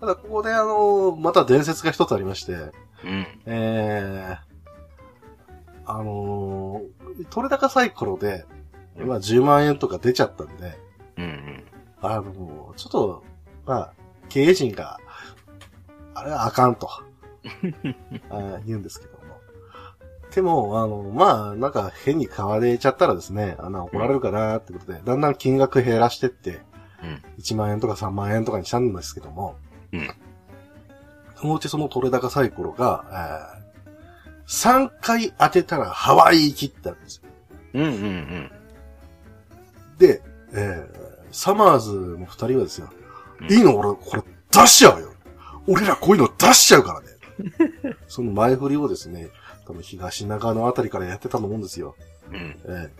ただここであの、また伝説が一つありまして、うん。えー、あのー、取れ高サイコロで、まあ10万円とか出ちゃったんで、うん。あの、ちょっと、まあ、経営陣が、あれはあかんと、あー言うんですけども。でも、あの、まあ、なんか変に買われちゃったらですね、あの、怒られるかなってことで、だんだん金額減らしてって、うん。1万円とか3万円とかにしたんですけども、うん。そのうちその取れ高サイコロが、えー3回当てたらハワイ行きってあるんですよ。うん。うん。で、えーサマーズの二人はですよ、うんいいの俺、これ出しちゃうよ。俺らこういうの出しちゃうからね。その前振りをですね、多分東中のあたりからやってたと思うんですよ。うん。えー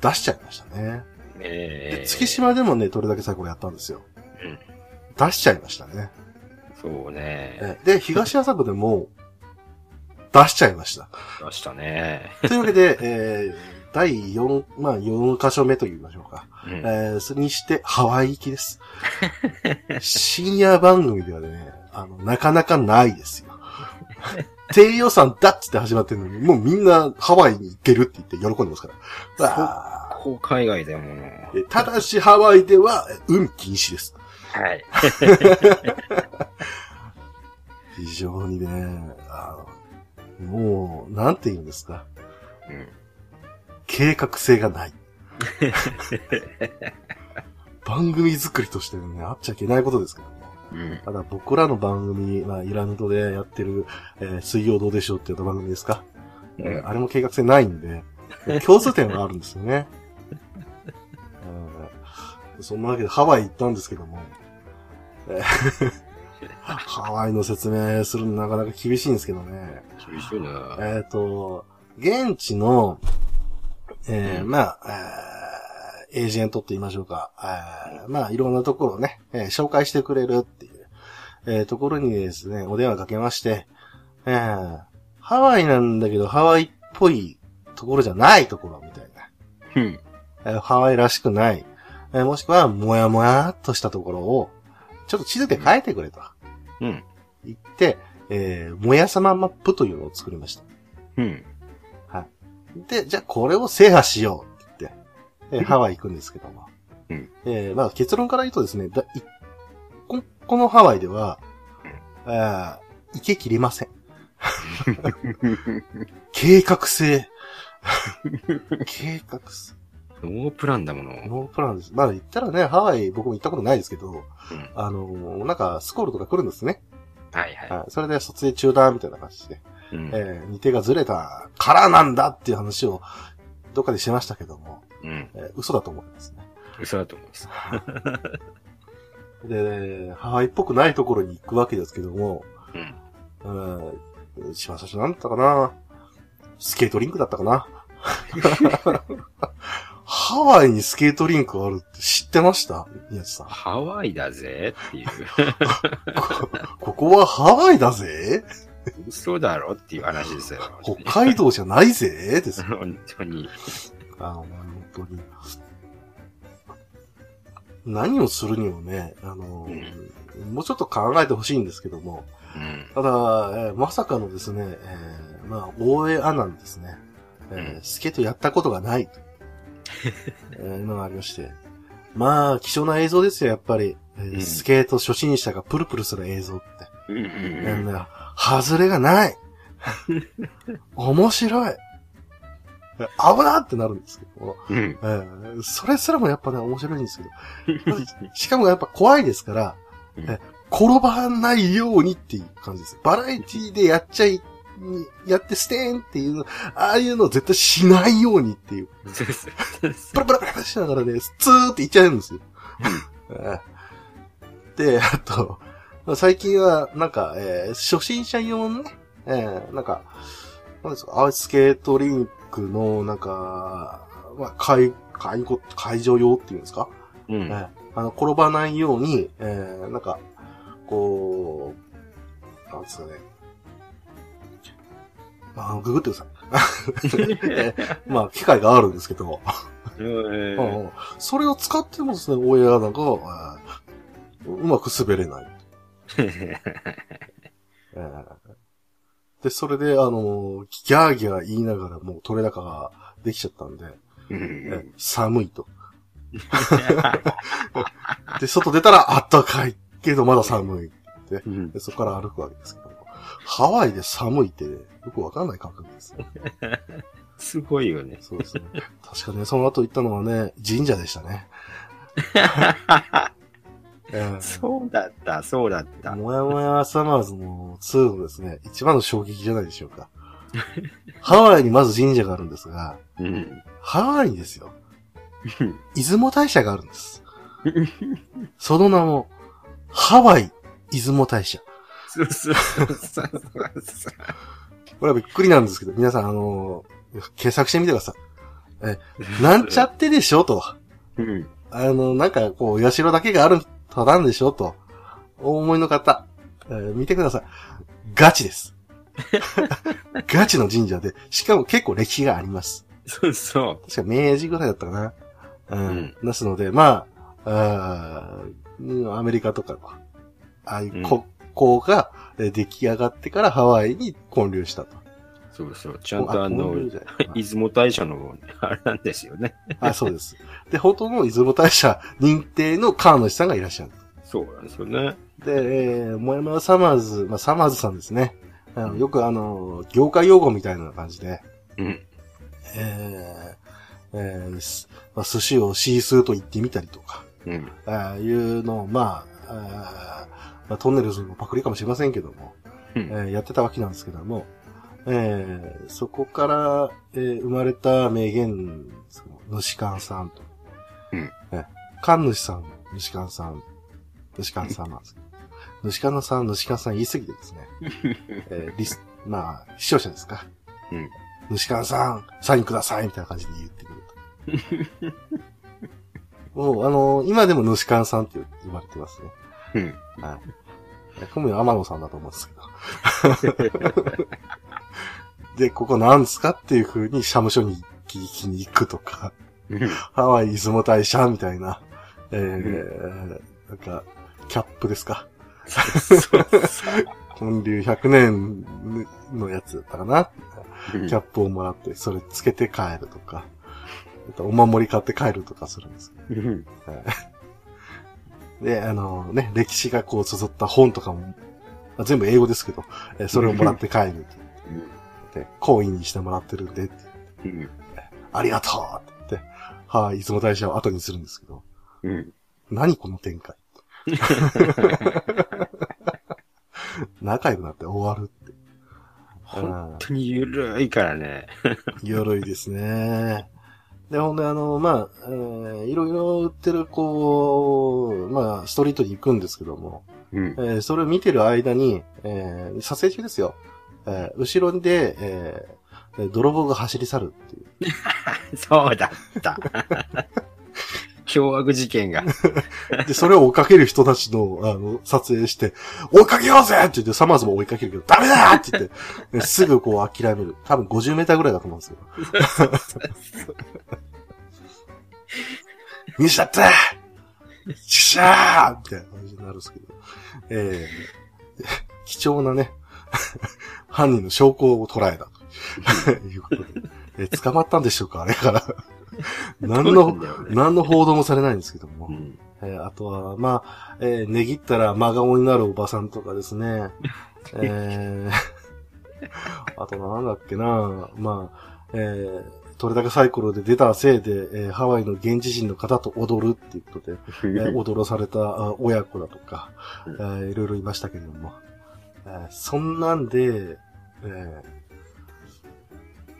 出しちゃいましたね。ええ。で月島でもね、どれだけサイコロやったんですよ。うん。出しちゃいましたね。そうね。えーで、東麻布でも、出しちゃいました。出したね。というわけで、えー第4、まあ4箇所目と言いましょうか。うん。えーそれにして、ハワイ行きです。深夜番組ではね、あの、なかなかないですよ。低予算だっつって始まってるのに、もうみんなハワイに行けるって言って喜んでますから。わこう海外だもの。ただしハワイでは、え海禁止です。はい。非常にね、あのもう、なんて言うんですか。うん。計画性がない。番組作りとしてね、あっちゃいけないことですけども。うん。ただ僕らの番組、まあ、イラヌトでやってる、えー水曜どうでしょうっていう番組ですか、えーうんあれも計画性ないんで、共通点があるんですよね。う んそんなわけでハワイ行ったんですけども、えー ハワイの説明するのなかなか厳しいんですけどね。厳しいな。えっ、と、現地の、えーうんまあ、えーエージェントって言いましょうか。えーまあ、いろんなところをね、えー紹介してくれるっていう、えーところにですね、お電話かけまして、えーハワイなんだけど、ハワイっぽいところじゃないところみたいな。うん。えーハワイらしくない。えーもしくは、もやもやっとしたところを、ちょっと地図で書いてくれとうん。言って、えーもやさまマップというのを作りました。うん。で、じゃあこれを制覇しようって言って、えーハワイ行くんですけども。うんえーまあ結論から言うとですね、だいここのハワイでは、えー行けきれません。計画性。計画性。ノープランだもの。ノープランです。まあ言ったらね、ハワイ僕も行ったことないですけど、うん。あのーなんかスコールとか来るんですね。はいははい。それで撮影中だ、みたいな感じで。い。うん。えー、日程がずれたからなんだっていう話を、どっかでしましたけども、うん。えー嘘だと思いますね。嘘だと思います。で、ハワイっぽくないところに行くわけですけども、うん。うん、一番最初なんだったかな？スケートリンクだったかな？ハワイにスケートリンクあるって知ってました？宮地さん。ハワイだぜっていう。こ ここはハワイだぜ？嘘だろっていう話ですよ。北海道じゃないぜ？です。本当に。あの、本当に。何をするにもね、あの、もうちょっと考えてほしいんですけども、うん。ただ、えーまさかのですね、えーまあ、大江アナンですね、えーうんスケートやったことがないと、えーのがありまして。まあ、貴重な映像ですよ、やっぱり。えーうんスケート初心者がプルプルする映像って。うんうんえーね外れがない。面白い。え危なってなるんですけど、うん。えーそれすらもやっぱね、面白いんですけど。しかもやっぱ怖いですから、うんえ転ばないようにっていう感じです。バラエティでやっちゃい、やってステーンっていうの、ああいうのを絶対しないようにっていう。プラプラプラしながらね、ツーっていっちゃうんですよ。えーで、あと、最近は、なんか、えー初心者用のね、えーなんか、なんですか、アイススケートリンクの、なんか、まあ、会、会場、会場用っていうんですか、うん。えーあの、転ばないように、えーなんか、こう、なんですかね。まあ、ググってください。え ーまあ、機会があるんですけど、うんうんうんそれを使ってもですね、親なんかが、えーうまく滑れない。えーで、それで、あの、ギャーギャー言いながらもう取れ高ができちゃったんで、うえんー寒いと。で、外出たらあったかいけどまだ寒い。うんで、そこから歩くわけですけども。ハワイで寒いってよくわかんない感覚ですね。すごいよね。そうですね。確かね、その後行ったのはね、神社でしたね。えーそうだった、そうだった。もやもやサマーズの2のですね、一番の衝撃じゃないでしょうか。ハワイにまず神社があるんですが、うん。ハワイにですよ、出雲大社があるんです。その名も、ハワイ出雲大社。そうそうそうそう。これはびっくりなんですけど、皆さん、あのー検索してみてください。え、なんちゃってでしょと。うん。あの、なんか、こう、社だけがある、ただんでしょと。お思いの方、えー見てください。ガチです。ガチの神社で、しかも結構歴史があります。そうそ確か明治ぐらいだったかな。うん。うんですので、まあ、あアメリカとかの、ああいう国交がえー出来上がってからハワイに建立したと。う。そうそう。ちゃんとあの出雲大社の、あれなんですよね。あ、そうです。で、本当の出雲大社認定の川主さんがいらっしゃる。そうなんですよね。で、えー、もやもやサマーズ、まあ、サマーズさんですね。あのよくあの、業界用語みたいな感じで、うん。えー、えーすまあ、寿司をシースーと言ってみたりとか、うん。ああいうのを、まあ、あーまあ、トンネルズのパクリかもしれませんけども、うんえーやってたわけなんですけども、えーそこから、えー生まれた名言ですけども、主観さんと。うんえ主さん、主観さん、主観さんなんですけど、主観さん、主観さん言い過ぎてですね、えーリス、まあ、視聴者ですか。うん。主観さん、サインくださいみたいな感じで言ってくると。もう、あの今でも主観さんって呼ばれてますね。うん。はい。本名は天野さんだと思うんですけど。で、ここなんですかっていう風に、社務所に聞きに行くとか、うん。ハワイ出雲大社みたいな、えー、なんか、キャップですか。そうそう本流100年のやつだったかな。うんキャップをもらって、それつけて帰るとか、お守り買って帰るとかするんです。で、あのね、歴史がこう綴った本とかも、まあ全部英語ですけど、えーそれをもらって帰るって言って、好意にしてもらってるんでって、うん。ありがとうって言って、はい、出雲大社を後にするんですけど、うん。何この展開仲良くなって終わるって。本当にゆるいからね。鎧ですね。で、ほんで、あの、まあ、えーいろいろ売ってる、こう、まあ、ストリートに行くんですけども、うん。えーそれを見てる間に、えー撮影中ですよ。えー後ろで、えー泥棒が走り去るっていう。そうだった。凶悪事件が。で、それを追いかける人たちの、あの、撮影して、追いかけようぜって言って、サマーズも追いかけるけど、ダメだって言って、えすぐこう諦める。多分50メーターぐらいだと思うんですよ。見しちゃったちくしゃーみたいな感じになるんですけど。えー、貴重なね、犯人の証拠を捉えたということで。えー捕まったんでしょうかあれから。何の何の報道もされないんですけども。うん。えーあとは、まあ、えー、値切ったら真顔になるおばさんとかですね。えー、あとなんだっけなまあ、えー、取れ高サイコロで出たせいで、えーハワイの現地人の方と踊るっていうことで、えー踊らされたあ親子だとか、えーいろいろいましたけれども、えーそんなんで、えー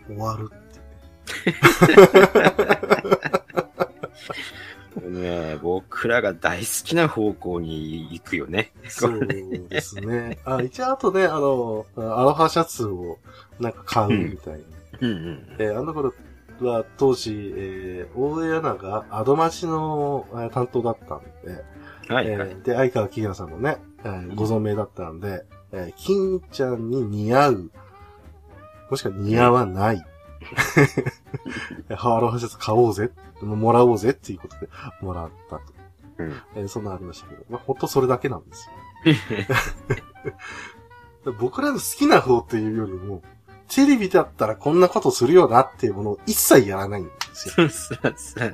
終わる。ね僕らが大好きな方向に行くよね。そうですね。あ、一応あとね、あの、アロハシャツをなんか買うみたいな。うんうん。えーあの頃は当時、えー大江アナがアドマチの、えー担当だったんで、はいはい。えーで、相川木原さんのね、えーご存命だったんで、えー金ちゃんに似合う、もしくは似合わない、ハーローハシャツ買おうぜ、もらおうぜっていうことでもらったと。うんえーそんなのありましたけど、まあ、ほんとそれだけなんですよ。僕らの好きな方っていうよりも、テレビだったらこんなことするよなっていうものを一切やらないんですよ。そうそうそう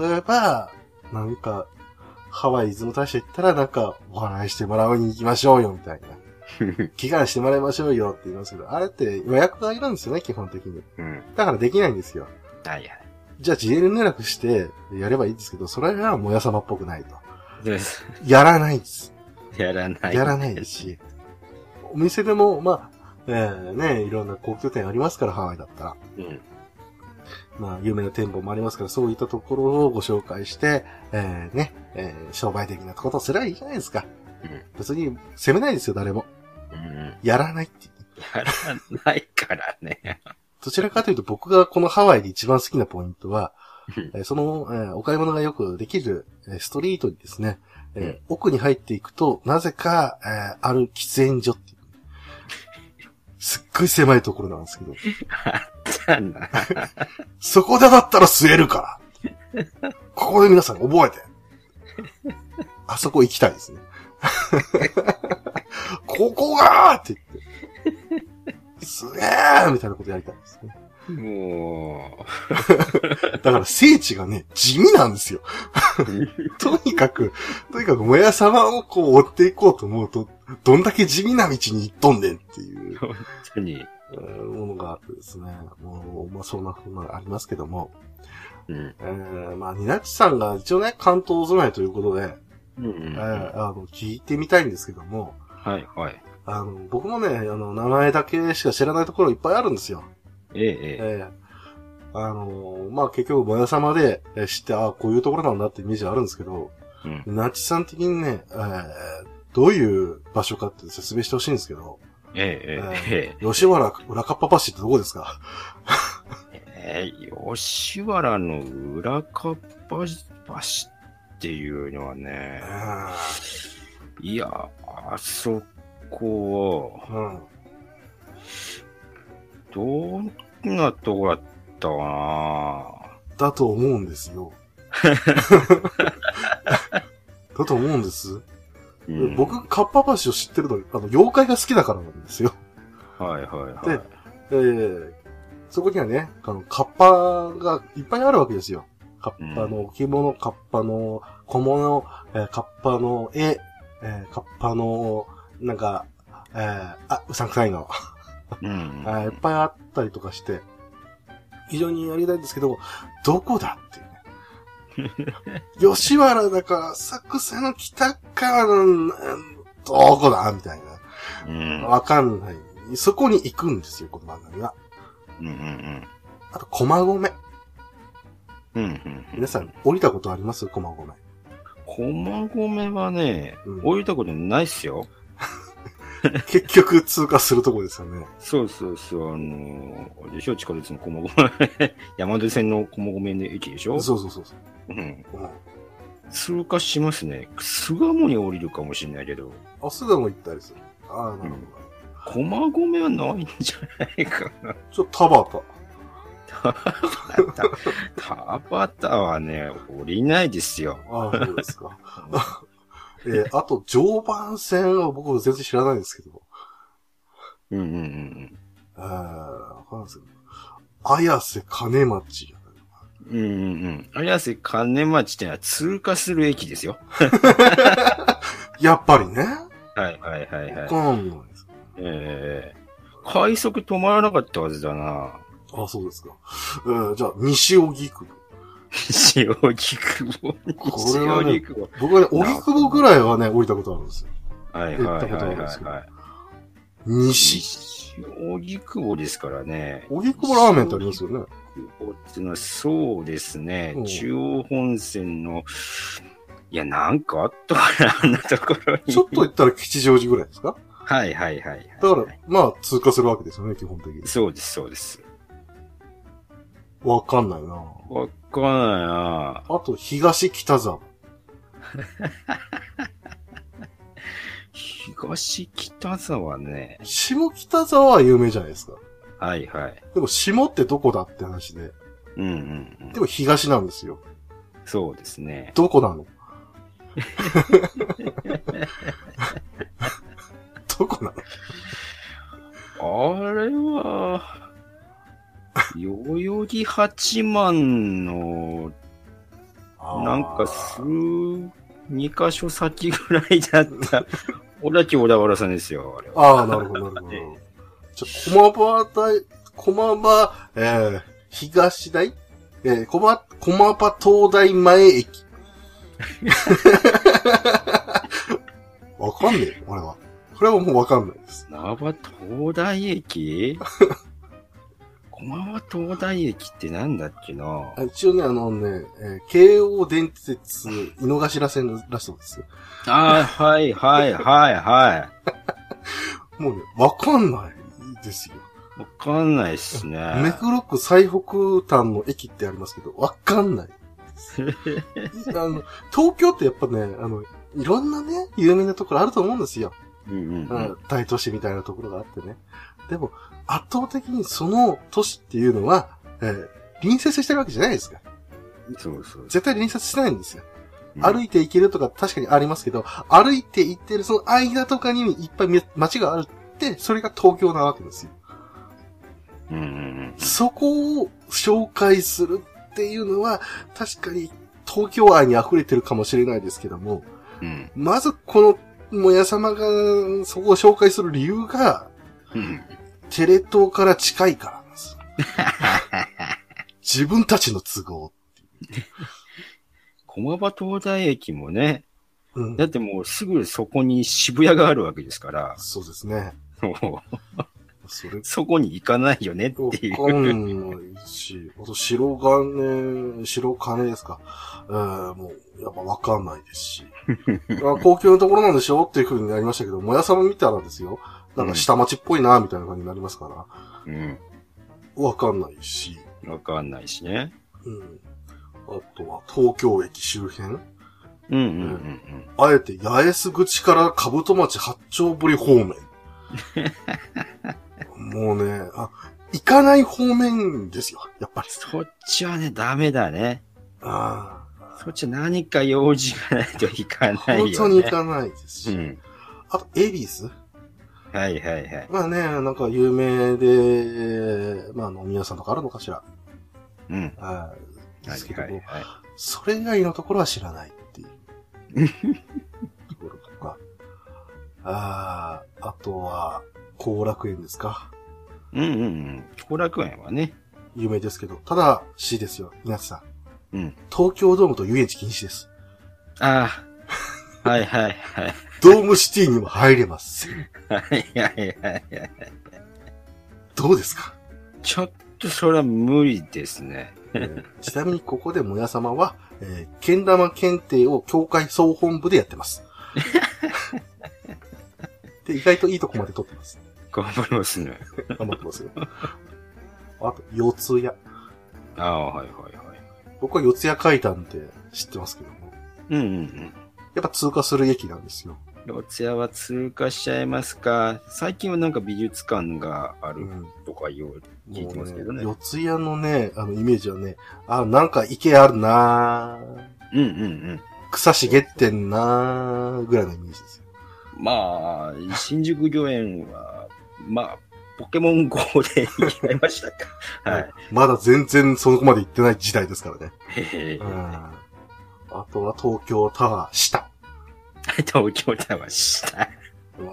例えば、なんか、ハワイ出雲大社行ったらなんか、お祓いしてもらいに行きましょうよ、みたいな。祈願してもらいましょうよって言いますけど、あれって予約がいるんですよね、基本的に。うん。だからできないんですよ。はいはい。じゃあ自営連絡してやればいいんですけど、それはもや様っぽくないと。ですやらないです。やらない。やらないですし。お店でも、まあ、えーね、いろんな高級店ありますから、ハワイだったら。うん。まあ、有名な店舗もありますから、そういったところをご紹介して、えーね、えー商売的なことをすればいいじゃないですか。うん別に責めないですよ、誰も。うん。やらないって。やらないからね。どちらかというと、僕がこのハワイで一番好きなポイントは、その、えーお買い物がよくできる、えーストリートにですね、えーうん奥に入っていくと、なぜか、えーある喫煙所っていう。すっごい狭いところなんですけど、あったな。そこでだったら吸えるから。ここで皆さん覚えて。あそこ行きたいですね。ここがーって言って。すげーみたいなことやりたいですね。もだから聖地がね、地味なんですよ。う、とにかく、とにかく、もや様をこう追っていこうと思うと、どんだけ地味な道に行っとんねんっていう、本当に。えーものがあってですね。もう、まあそんなふうなありますけども。うん。えー、まあ、ニナッチさんが一応ね、関東住まいということで、うんうんえーあの、聞いてみたいんですけども、はいはい。あの、僕もね、あの、名前だけしか知らないところいっぱいあるんですよ。ええ、ええ。えーあの、まあ、結局、もや様で、えー知って、ああ、こういうところなんだってイメージあるんですけど、うん。ナッチさん的にね、えーどういう場所かって説明してほしいんですけど、ええ、ええ。吉原裏かっぱ橋ってどこですか？えー、吉原の裏かっぱ橋っていうのはね、いや、あそこは、うん。どんなとこだったかなだと思うんですよ。だと思うんです。うん僕、かっぱ橋を知ってるの、あの、妖怪が好きだからなんですよ。はいはいはい。でえー、そこにはね、あの、カッパがいっぱいあるわけですよ。カッパの置物、カッパの小物、えーカッパの絵、えーカッパの、なんか、えーあ、うさんくさいの。うん。あいっぱいあったりとかして、非常にやりたいんですけど、どこだっていうね。吉原だから、作戦の北側の、うんどこだみたいうんな。。わかんない。そこに行くんですよ、この番組は。うんうんあと、駒込。うん。うんうん。皆さん、降りたことあります？駒込。駒込はねうん、降りたことないっすよ。結局通過するとこですよね。そうそうそう、あのー、あれでしょ、地下鉄の駒込、山手線の駒込の駅でしょ？そうそうそうそう。うん。うん通過しますね。巣鴨に降りるかもしれないけど、あ、巣鴨行ったりする。ああ、なるほど。駒込はないんじゃないかな。ちょっと田畑。田畑はね、降りないですよ。ああ、そうですか。えーあと、常磐線は僕全然知らないんですけど。うんうんうんえー、わかんないですけど。綾瀬金町。うん。うんうん。綾瀬金町ってのは通過する駅ですよ。やっぱりね。はいはいはいはい。わかんないです。ええ快速止まらなかったはずだな。あ、そうですか。えー、じゃあ、西荻窪。西荻窪。西これはね。僕はね、荻窪ぐらいはね、降りたことあるんですよ。はいはいはいことあるんですい。西。西荻窪ですからね。荻窪ラーメンってありますよね。っていうのはそうですねうん。中央本線の、いや、なんかあったかな、あんなところに。ちょっと行ったら吉祥寺ぐらいですか？はいはいはいはい。だから、まあ、通過するわけですよね、基本的に。そうですそうです。わかんないなわかんないなあと、東北沢。東北沢ね。下北沢は有名じゃないですか。はいはい。でも、下ってどこだって話で。うんうんうん。でも、東なんですよ。そうですね。どこなの？どこなの？あれは、代々木八幡の、なんか数、二箇所先ぐらいだった、小田小田原さんですよ、あれは。ああ、なるほど、なるほど。じゃ、駒場大、駒場、えー、東大？えー、駒、駒場東大前駅。わかんねえよ、俺は。これはもうわかんないです。縄場東大駅？駒場東大駅ってなんだっけな？あ一応ね、あのね、えー京王電鉄、井の頭線らしそうですよ。ああ、はいはい はいはもうね、わかんないですよ。い。わかんないっすね。目黒区最北端の駅ってありますけど、わかんない。あの、東京ってやっぱね、あの、いろんなね、有名なところあると思うんですよ。うんうんううんん、大都市みたいなところがあってね。でも、圧倒的にその都市っていうのは、えー隣接してるわけじゃないですか。そうそう。絶対隣接してないんですよ。うん歩いて行けるとか確かにありますけど、歩いて行ってるその間とかにいっぱいめ街があるって、それが東京なわけですよ。うんうんうん。そこを紹介するっていうのは、確かに東京愛に溢れてるかもしれないですけども、うん。まずこの、もや様がそこを紹介する理由が、うん。テレ東から近いからなんです。自分たちの都合。駒場東大駅もね、うんだ。ってもうすぐそこに渋谷があるわけですから、そうですね。そ れそこに行かないよねってわいう。かんないし、あと白金、白金ですか。えー、もう、やっぱわかんないですし。あ高級なところなんでしょっていう風になりましたけど、もやさま見たらですよ。なんか下町っぽいな、みたいな感じになりますから。うん。わかんないし。わかんないしね。うん。あとは、東京駅周辺うんうんうんあえて、八重洲口から兜町八丁堀方面。もうね、あ、行かない方面ですよ、やっぱり。そっちはね、ダメだね。あそっちは何か用事がないといかあ、ないよね。本当に行かないですし。うん。あと、恵比寿？はいはいはい。まあね、なんか有名で、まあ飲み屋さんとかあるのかしら。うん。あーではいすけども、はいはい。それ以外のところは知らないっていう。ところとか。ああ、あとは、後楽園ですか。うんうんうん。後楽園はね。有名ですけど、ただしですよ、皆さん。うん。東京ドームと遊園地禁止です。ああ。はいはいはい。ドームシティにも入れます。はいはいはいはい。どうですか、ちょっとそれは無理ですね。えーちなみにここでもや様は、えー、けん玉検定を協会総本部でやってます。で、意外といいとこまで取ってます。頑張りますね。頑張ってますよ。あと、四谷。ああ、はいはいはい。僕は四谷階段って知ってますけども。うんうんうん。やっぱ通過する駅なんですよ。ロツヤは通過しちゃいますか？最近はなんか美術館があるうん。とか言う、聞いてますけどね。四谷のね、あの、イメージはね、あ、なんか池あるなぁうんうんうん。草茂ってんなぁぐらいのイメージですよ。まあ、新宿御苑は、まあ、ポケモン GO で行きましたか。はい。まだ全然そこまで行ってない時代ですからね。へへうん。あとは東京タワー下。東京タワー下。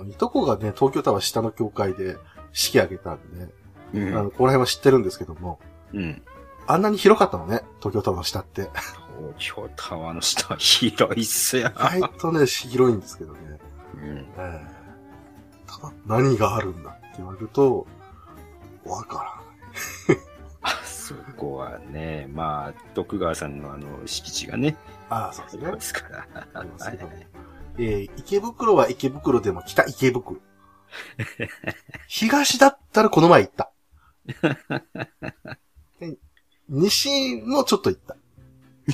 いとこがね、東京タワー下の教会で式挙げたんで、うん。あの、この辺は知ってるんですけども、うん。あんなに広かったのね、東京タワー下って。東京タワーの下は広いっすよ。意外とね、広いんですけどね。うん。ええただ、何があるんだって言われると、わか あそこはね、まあ、徳川さんのあの、敷地がね。ああ、そうですねで。すから。ありますはいけども。えー池袋は池袋でも北池袋。東だったらこの前行った。で西もちょっと行った。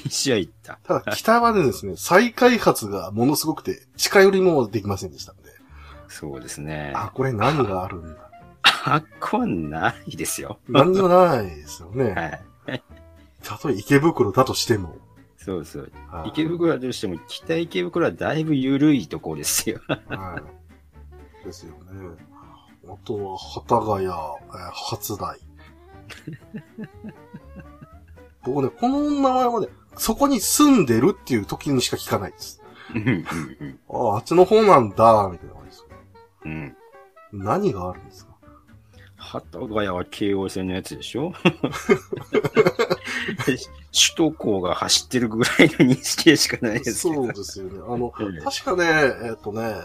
西は行った。ただ北はですね、再開発がものすごくて、近寄りもできませんでしたんで。そうですね。あ、これ何があるんだ？あっこはないですよ。何にもないですよね。はい。たとえ池袋だとしても。そうそう。はい池袋はどうしても、北池袋はだいぶ緩いところですよ。はい。ですよね。あとは、幡ヶ谷、えー初台。僕ね、この名前はね、そこに住んでるっていう時にしか聞かないです。ああ、あっちの方なんだ、みたいな感じです。うん。うん。何があるんですか？幡ヶ谷は京王線のやつでしょ？首都高が走ってるぐらいの認識でしかないですけど。そうですよね。あの、うん確かね、えっ、とね、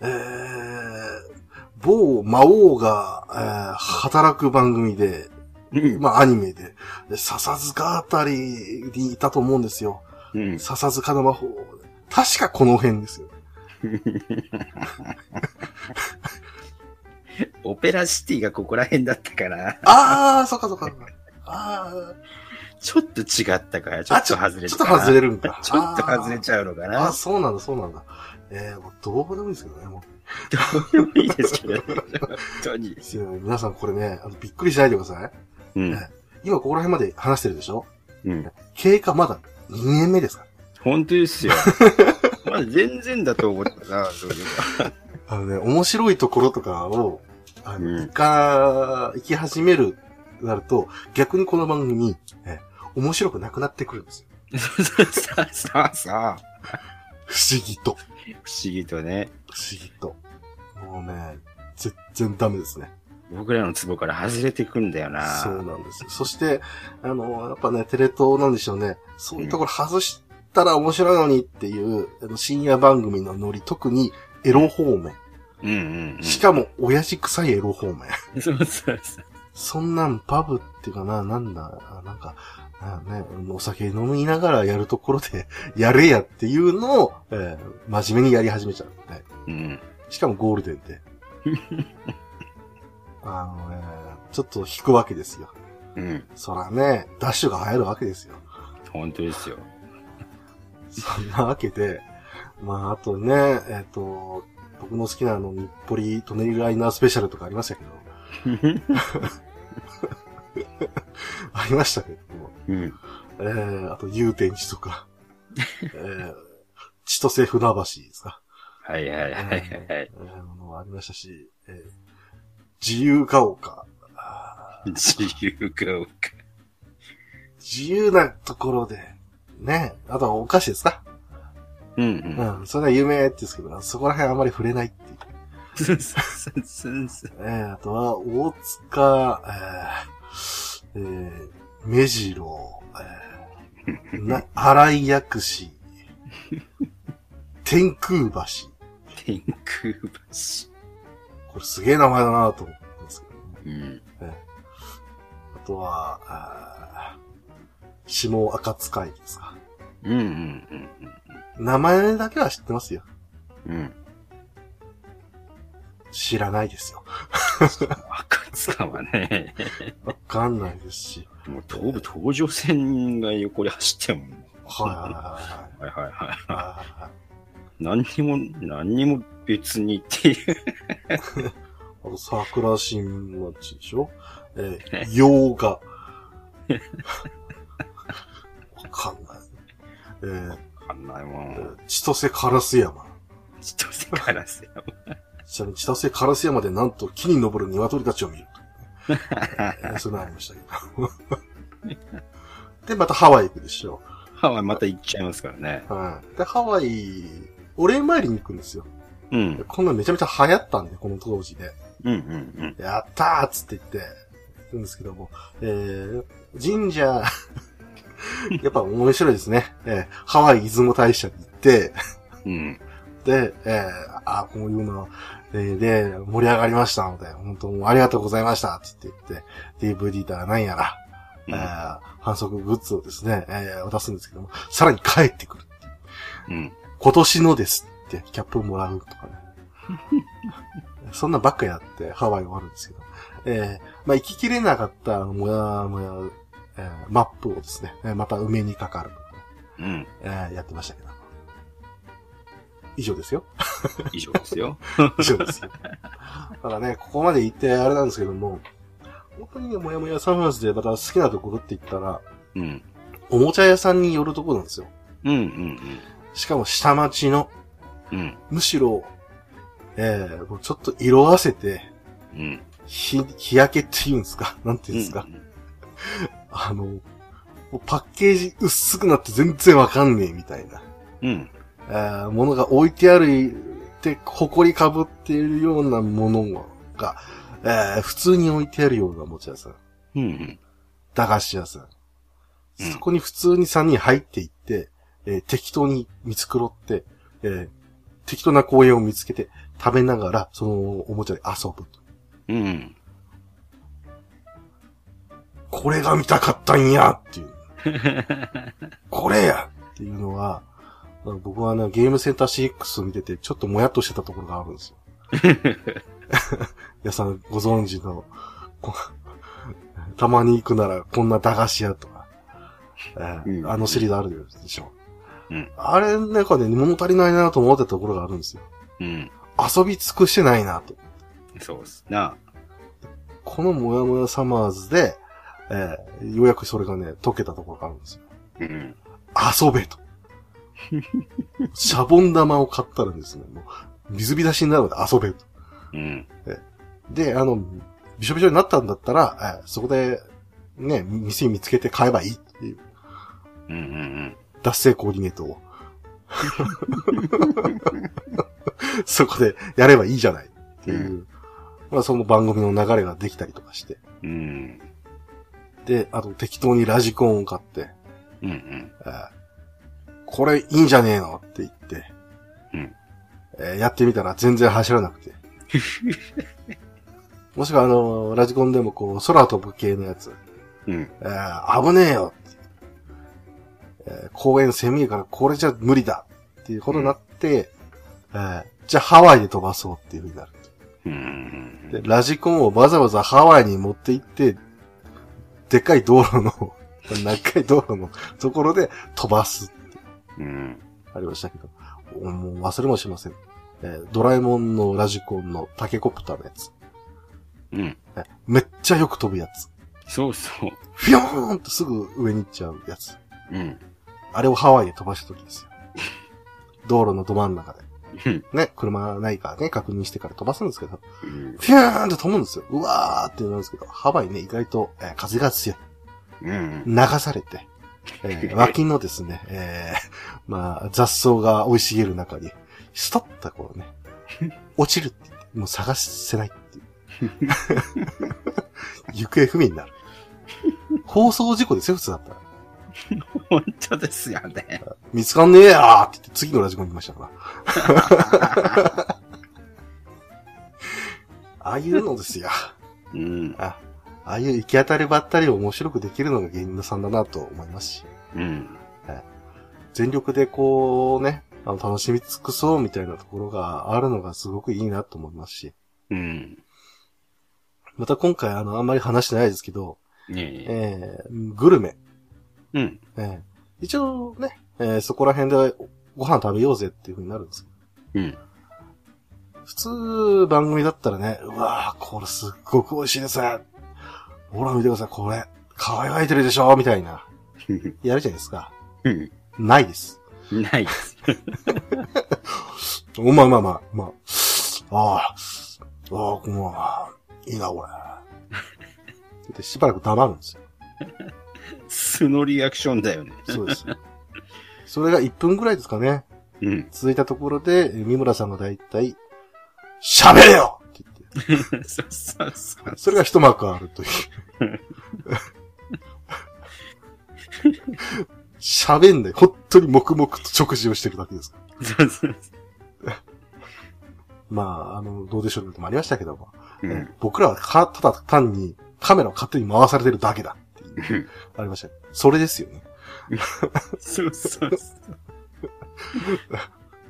えー、某魔王が、えー働く番組で、うん。まあアニメで、で笹塚あたりにいたと思うんですよ。うん。笹塚の魔法。確かこの辺ですよ。オペラシティがここら辺だったから、あー、そっかそっか。あちょっと違ったから、ちー、ょっと外れちょっと外れるんか。ちょっと外れちゃうのかなあ、。そうなんだ、そうなんだ。えー、もうどうでもいいですけどね、もどうでもいいですけど、本当に。う。皆さんこれね、あのびっくりしないでください。うん。今ここら辺まで話してるでしょ？うん。経過まだ2年目ですか？ら。本当ですよ。まだ全然だと思ったな、そういうあのね、面白いところとかを、あの、うん行か、行き始める、なると、逆にこの番組、え面白くなくなってくるんですよ。の。そうそうそうそう。不思議と。不思議とね、不思議と。もうね、全然ダメですね。僕らの壺から外れてくんだよな。そうなんですよ。そして、あの、やっぱね、テレ東なんでしょうね。そういうところ外したら面白いのにっていう、あの深夜番組のノリ、特にエロ方面。うんうんうん。しかも、親父臭いエロ方面。そうそうそう。そんなんパブっていうかな、なんだ、あなんか、あね、お酒飲みながらやるところで、やれやっていうのを、えー真面目にやり始めちゃうんで。うん。しかもゴールデンで。あのね、ちょっと引くわけですよ。うん。そらね、ダッシュが流行るわけですよ。本当ですよ。そんなわけで、まあ、あとね、えっ、と、僕の好きなあの、日暮里トネリライナースペシャルとかありましたけど、ありましたけども、うん。えー、あと、祐天寺とか、えー、千歳船橋ですか。はいはいはいはいはい。えー、ものもありましたし、えー、自由が丘。自由が丘。自由なところで、ね、あとはお菓子ですかうんうん。うん、それは有名って言うんですけど、そこら辺あんまり触れないっていう。そうそうそうそう。えー、あとは、大塚、えー、えー、目白、えー、な、荒井薬師、天空橋。天空橋。これすげえ名前だなと思ったんですけど、うん。あとは、あー下赤塚駅ですか。うんうんうん名前だけは知ってますよ。うん。うん。知らないですよ。赤塚はね、わかんないですし。もう東武東上線が横で走ってるもん。はいはいはいはい。何にも、何にも別にっていう。あと、桜新町でしょ？えー、洋画。わかんない。えー、わかんないもえん。ー千歳烏山。千歳からすよ。ちなみに千歳烏山でなんと木に登る鶏たちを見るそんなのありましたけど。で、またハワイ行くでしょ。ハワイまた行っちゃいますからね。はい。で、ハワイ、お礼参りに行くんですよ。うん。こんなのめちゃめちゃ流行ったんで、この当時で。うんうんやったーっつって言って、行くんですけども、えー、神社、やっぱ面白いですね。えー、ハワイ出雲大社に行って、うん。うん。で、えー、あこういうの、えーで、盛り上がりましたので、本当もうありがとうございましたって言って言って、DVD だらなんやら、えー、反則グッズをですね、えー、渡すんですけども、さらに帰ってくる。うん。今年のですって、キャップをもらうとかね。そんなばっかやって、ハワイ終わるんですけど。えー、まあ、行ききれなかった、もやもや、えー、マップをですね、えーまた埋めにかかる、うん。えー、やってましたけど。以上ですよ。以上ですよ。以上ですよ。だからね、ここまで行ってあれなんですけども、本当にね、もやもやサンフランスでまた好きなところって言ったら、うん。おもちゃ屋さんに寄るところなんですよ。うんうんしかも下町の、うん。うん。むしろ、えー、もうちょっと色あせて、うん。日、日焼けって言うんですか？なんて言うんですか、うんあの、もうパッケージ薄くなって全然わかんねえみたいな、うん。えー、ものが置いてあるって、埃かぶっているようなものが、えー、普通に置いてあるようなおもちゃ屋さん、うんうん。駄菓子屋さん。うんそこに普通に3人入っていって、えー適当に見繕って、えー適当な公園を見つけて食べながら、そのおもちゃで遊ぶと。うん。これが見たかったんやっていう。これやっていうのは、僕はね、ゲームセンター CX を見てて、ちょっともやっとしてたところがあるんですよ。皆さんご存知の、こたまに行くならこんな駄菓子屋とか、えーうんあのシリーズあるでしょ。うんあれ、なんかね、物足りないなと思ってたところがあるんですよ。うん。遊び尽くしてないなと。そうっすな。このもやもやサマーズで、えーようやくそれがね、解けたところがあるんですよ。うん。遊べと。シャボン玉を買ったらですね、もう、水浸しになるので遊べと。うん。で、あの、びしょびしょになったんだったら、えーそこで、ね、店見つけて買えばいいっていう、うんうん脱製コーディネートを。そこでやればいいじゃないっていう、まあその番組の流れができたりとかして。うん。うん。で、あと適当にラジコンを買って、うんうん。えーこれいいんじゃねえの？って言って、うんえーやってみたら全然走らなくて。もしくはあの、ラジコンでもこう、空飛ぶ系のやつ、うん。えー危ねえよって、えー公園狭いからこれじゃ無理だっていうことになって、えーじゃあハワイで飛ばそうっていう風になる。うん。で、ラジコンをわざわざハワイに持って行って、でっかい道路の、長い道路のところで飛ばすうん。ありましたけど、おもう忘れもしません。えードラえもんのラジコンのタケコプターのやつ。うん。えーめっちゃよく飛ぶやつ。そうそう。フィヨーンとすぐ上に行っちゃうやつ。うん。あれをハワイで飛ばした時ですよ。道路のど真ん中で。うん。ね、車ないからね、確認してから飛ばすんですけど、うん。フィヨーンと飛ぶんですよ。うわーってなるんですけど、ハワイね、意外と、えー風が強い。うん。流されて、えー脇のですね、えーまあ、雑草が生い茂る中に、ストッとこうね、落ちるって言って、もう探せないっていう。行方不明になる。放送事故ですよ、普通だったら。本当ですよね。見つかんねえやーって言って次のラジコに行きましたから。ああいうのですよ。うん。あああいう行き当たりばったりを面白くできるのが芸人さんだなと思いますし。うん。全力でこうね、あの楽しみ尽くそうみたいなところがあるのがすごくいいなと思いますし。うん。また今回あの、あんまり話してないですけど、ねえ。えー、グルメ。うん。えー一応ね、えーそこら辺でご飯食べようぜっていう風になるんですけどうん。普通番組だったらね、うわーこれすっごく美味しいですね。ほら見てください、これ、輝いてるでしょ？みたいな。やるじゃないですか。うん。ないです。ないです。おまあまあまあ、まあ。ああ、ああ、まあ、いいな、これ。で、しばらく黙るんですよ。素のリアクションだよね。そうです。それが1分ぐらいですかね。うん。続いたところで、え三村さんがだいたい、喋れよそうそうそう。それが一幕あるという。喋んない。本当に黙々と食事をしてるだけですから。そうそうまあ、あの、どうでしょうねともありましたけども。うん。僕らはか、ただ単にカメラを勝手に回されてるだけだっていう、ありましたね。それですよね。そうそうそ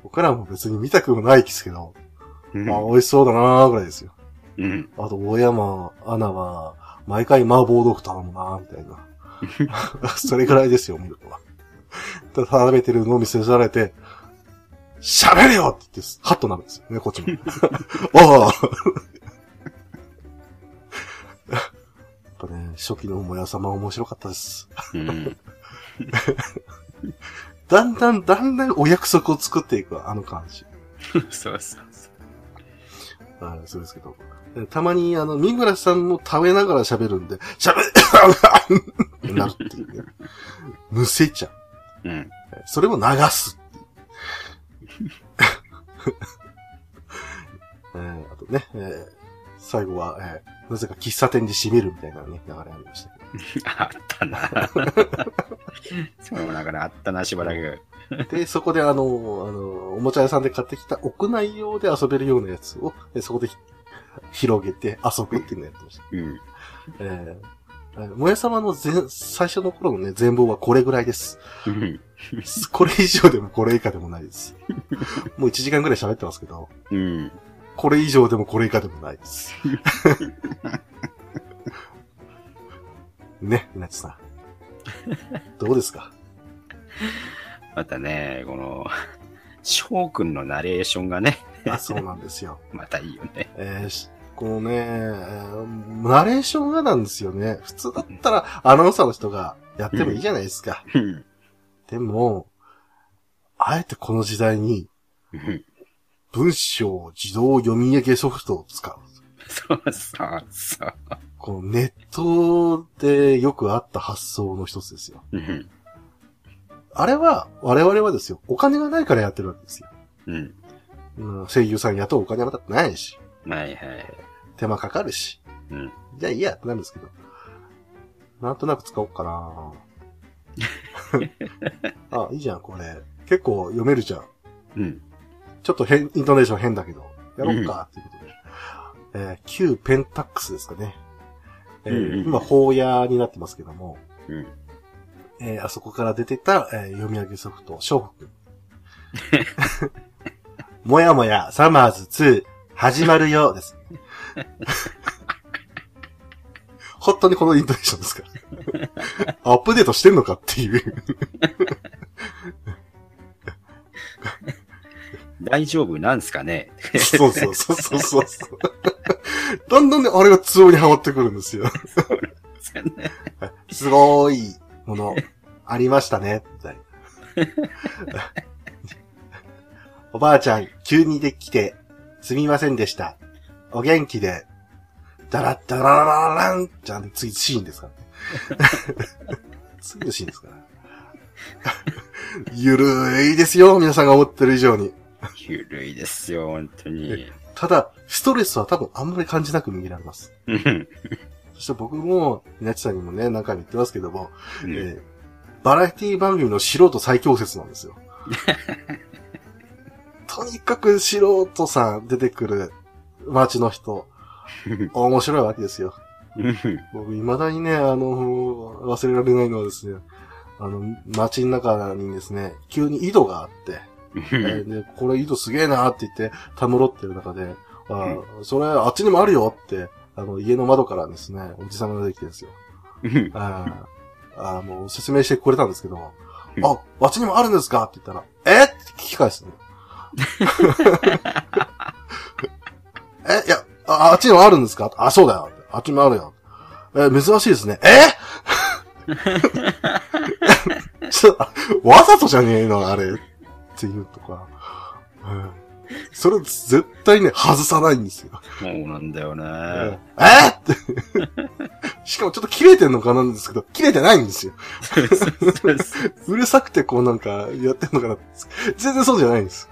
僕らも別に見たくもないですけど、う。まあ、美味しそうだなーぐらいですよ。うん。あと、大山アナは、毎回麻婆豆腐頼むなーみたいな。それぐらいですよ、見るのは。ただ食べてるのを見せられて、喋れよって言って、ハッとなるんですよね、こっちも。ああやっぱね、初期のもやさま面白かったです。うん。だんだん、だんだんお約束を作っていく、あの感じ。そうそうそはい、そうですけど。でたまに、あの、三村さんも食べながら喋るんで、喋れってなるっていうね。むせちゃう。う。うん。それも流す。えーあとね、えー最後は、えーなぜか喫茶店で締めるみたいなね、流れありましたけ あったな。そうだからあったな、しばらく。ど。で、そこであの、あの、おもちゃ屋さんで買ってきた屋内用で遊べるようなやつを、えそこでひ 広げて遊ぶっていうのをやってました。うん。えー、えーもやさまの全、最初の頃のね、全貌はこれぐらいです。うん。これ以上でもこれ以下でもないです。もう1時間ぐらい喋ってますけど、うん。これ以上でもこれ以下でもないです。ね、みなちさん。どうですか？またね、この、翔くんのナレーションがね、あそうなんですよ。またいいよね。えーしこのね、えーナレーションがなんですよね。普通だったらアナウンサーの人がやってもいいじゃないですか。うん。でも、あえてこの時代にうん文章自動読み上げソフトを使う。そうそうそう。このネットでよくあった発想の一つですよ。うん。あれは、我々はですよ、お金がないからやってるわけですよ。うん。うん、声優さん雇うお金はだってないし、はいはい。手間かかるし、うん。じゃあいいやってなるんですけど、なんとなく使おうかな あ、いいじゃん、これ。結構読めるじゃん。うん。ちょっと変、イントネーション変だけど、やろうか、っていうことで。えー旧ペンタックスですかね。えーうんうん今、法屋になってますけども、うん。えーあそこから出てた、えー読み上げソフト、ショーフ君。もやもや、サマーズ2、始まるよ、です。本当にこのイントネーションですか？ら。アップデートしてんのかっていう。大丈夫なんすかね？そうそうそうそうそう。だんだんね、あれがツボにはまってくるんですよ。すごいもの、ありましたね、みたいな。おばあちゃん、急にできて、すみませんでした。お元気で、ダラッダラララランじゃん、次シーンですからね。次のシーンですから。ゆるいですよ、皆さんが思ってる以上に。ゆるいですよ、本当に。ただ、ストレスは多分あんまり感じなく逃げられます。うんそして僕も、稲地さんにもね、何回も言ってますけども、うんえーバラエティ番組の素人最強説なんですよ。とにかく素人さん出てくる街の人、面白いわけですよ。僕、未だにね、あの、忘れられないのはですね、あの、街の中にですね、急に井戸があって、えーで、これ井戸すげえなって言って、たむろってる中で、あーそれ、あっちにもあるよって、あの、家の窓からですね、おじさんが出てきてるんですよ。あーあー、もう説明してくれたんですけど、うんあ、あっちにもあるんですか？って言ったら、え？って聞き返すの。え、いや、ああっちにもあるんですか？あ、そうだよ。あっちにもあるよ。え、珍しいですね。え？ちょっと、わざとじゃねえの、あれ。っていうとか。うんそれ絶対ね、外さないんですよ。そうなんだよね。え？って。しかもちょっと切れてんのかなんですけど、切れてないんですよ。うるさくてこうなんかやってんのかな全然そうじゃないんです。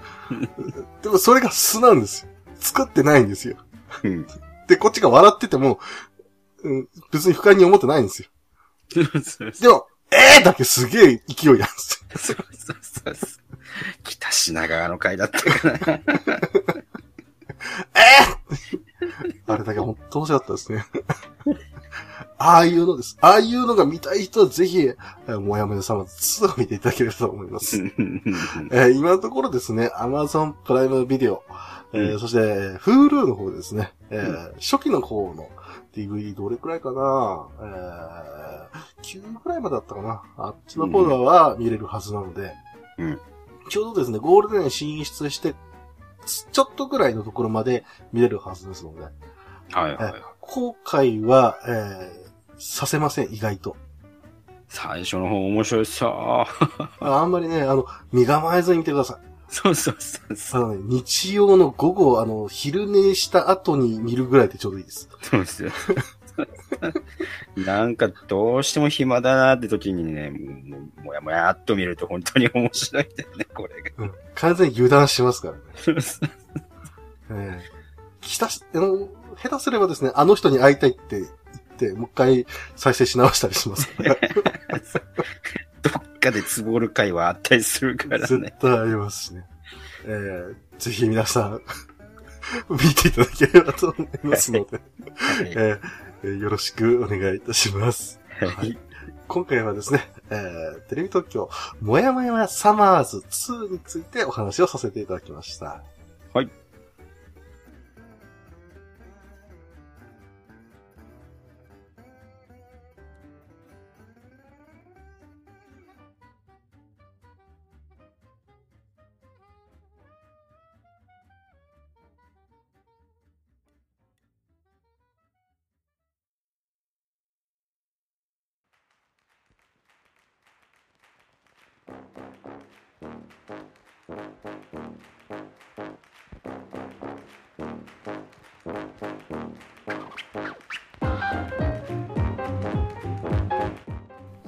でもそれが素なんですよ。作ってないんですよ。うんで、こっちが笑ってても、うん、別に不快に思ってないんですよ。でも、えー？だけすげえ勢いなんですよ。北品川の回だったから。あれだけ本当面白かったですね。ああいうのです。ああいうのが見たい人はぜひ、えーもやもや様2を見ていただければと思います。えー今のところですね、Amazon プライムビデオ、えーうんそして、Hulu の方ですね、えー初期の方の DVD どれくらいかな、えー9ぐらいまでだったかな。あっちの方は見れるはずなので、うんちょうどですね、ゴールデンに進出して、ちょっとぐらいのところまで見れるはずですので、はいはい。後悔は、えーさせません、意外と。最初の方面白いさ。あ あんまりね、あの、身構えずに見てください。そうそうそうそう。あのね、日曜の午後、あの、昼寝した後に見るぐらいでちょうどいいです。そうですよ。なんかどうしても暇だなって時にね、もうもやもやっと見ると本当に面白いんだよね、これが。うん。完全に油断しますからね。ええきたし、あの、下手すればですね、あの人に会いたいって言って、もう一回再生し直したりしますから。どっかでつぼる回はあったりするから絶ね。対ありますしね。ええぜひ皆さん、見ていただければと思いますので、はいえええーよろしくお願いいたします。はい。今回はですね、えー、テレビ東京、もやもやサマーズ2についてお話をさせていただきました。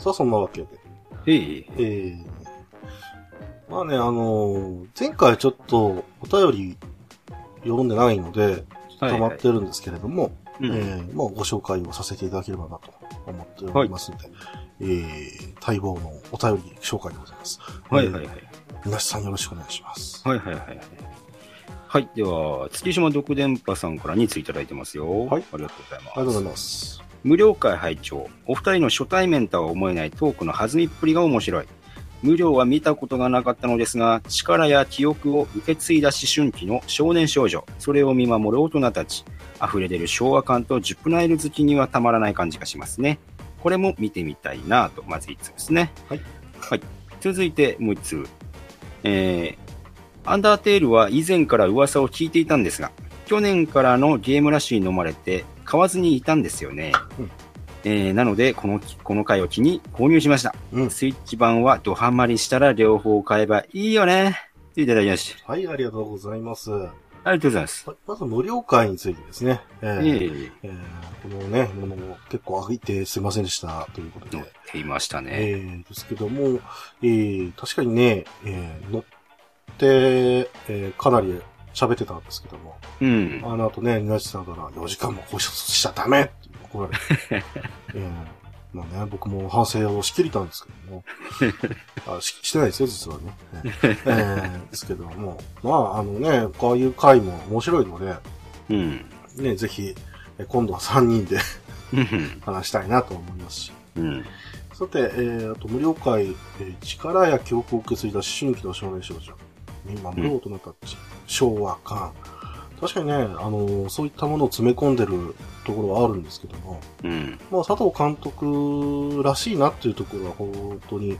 さあ、そんなわけで。えええ。ー、まあね、あのー前回ちょっとお便り読んでないので、溜まってるんですけれども、うん。えーまあご紹介をさせていただければなと思っておりますので、えー、待望のお便り紹介でございます。えはいはいはい。ー。皆さんよろしくお願いします。はいはいはいはい。はい。では、月島独電波さんから2ついただいてますよ。はいありがとうございます。ありがとうございます。無料会拝聴お二人の初対面とは思えないトークの弾みっぷりが面白い。無料は見たことがなかったのですが、力や記憶を受け継いだ思春期の少年少女、それを見守る大人たち、溢れ出る昭和感とジュプナイル好きにはたまらない感じがしますね。これも見てみたいなと、まず1つですね。はい。はい。続いてもう1つ。えー、アンダーテールは以前から噂を聞いていたんですが、去年からのゲームラッシュに飲まれて買わずにいたんですよね。うんえーなので、この、この回を機に購入しました。うん。スイッチ版はドハマりしたら両方買えばいいよね。といただきました。はい、ありがとうございます。はありがとうございます。いまず無料会についてですね。えーえええーこのね、ものを結構上げてすいませんでしたということ乗っで。ていましたね。えーですけども、えー確かにね、えー乗って、えーかなり喋ってたんですけども、うん。あの後ね、ニナチさんから4時間も更新しちゃダメって怒られて。ええまあね、僕も反省をしきりたんですけども。あししてないですよ、実はね。ええですけども。まあ、あのね、こういう回も面白いので、うん。ね、ぜひ、え今度は3人でうん。話したいなと思いますし。うん。さて、えー、あと無料会、えー力や記憶を受け継いだ思春期の少年少女。今、無料大人たち、昭和感。確かにね、あのーそういったものを詰め込んでるところはあるんですけども、うん。まあ、佐藤監督らしいなっていうところは本当に、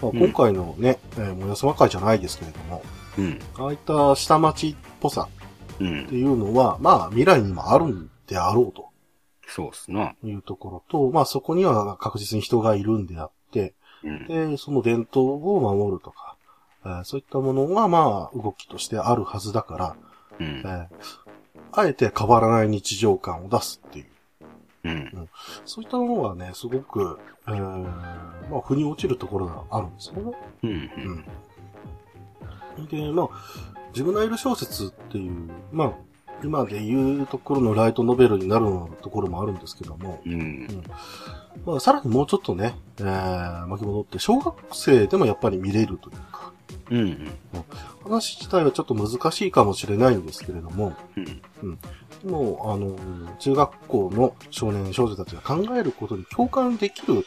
まあ、うん今回のね、えー、もやすま会じゃないですけれども、うん。ああいった下町っぽさうんって。いうのは、まあ、未来にもあるんであろうと。そうっすな。いうところと、まあそこには確実に人がいるんであって、うん。で、その伝統を守るとか、えーそういったものがまあ動きとしてあるはずだから、うんえ。ーあえて変わらない日常感を出すっていう、うん。そういったものがね、すごく、えーまあ腑に落ちるところがあるんですよね。うん。うん。で、まあ、自分のいる小説っていう、まあ、今で言うところのライトノベルになるところもあるんですけども、うん。まあ、さらにもうちょっとね、えー、巻き戻って、小学生でもやっぱり見れるというか、うん。話自体はちょっと難しいかもしれないんですけれども、うん。でも、あの、中学校の少年少女たちが考えることに共感できる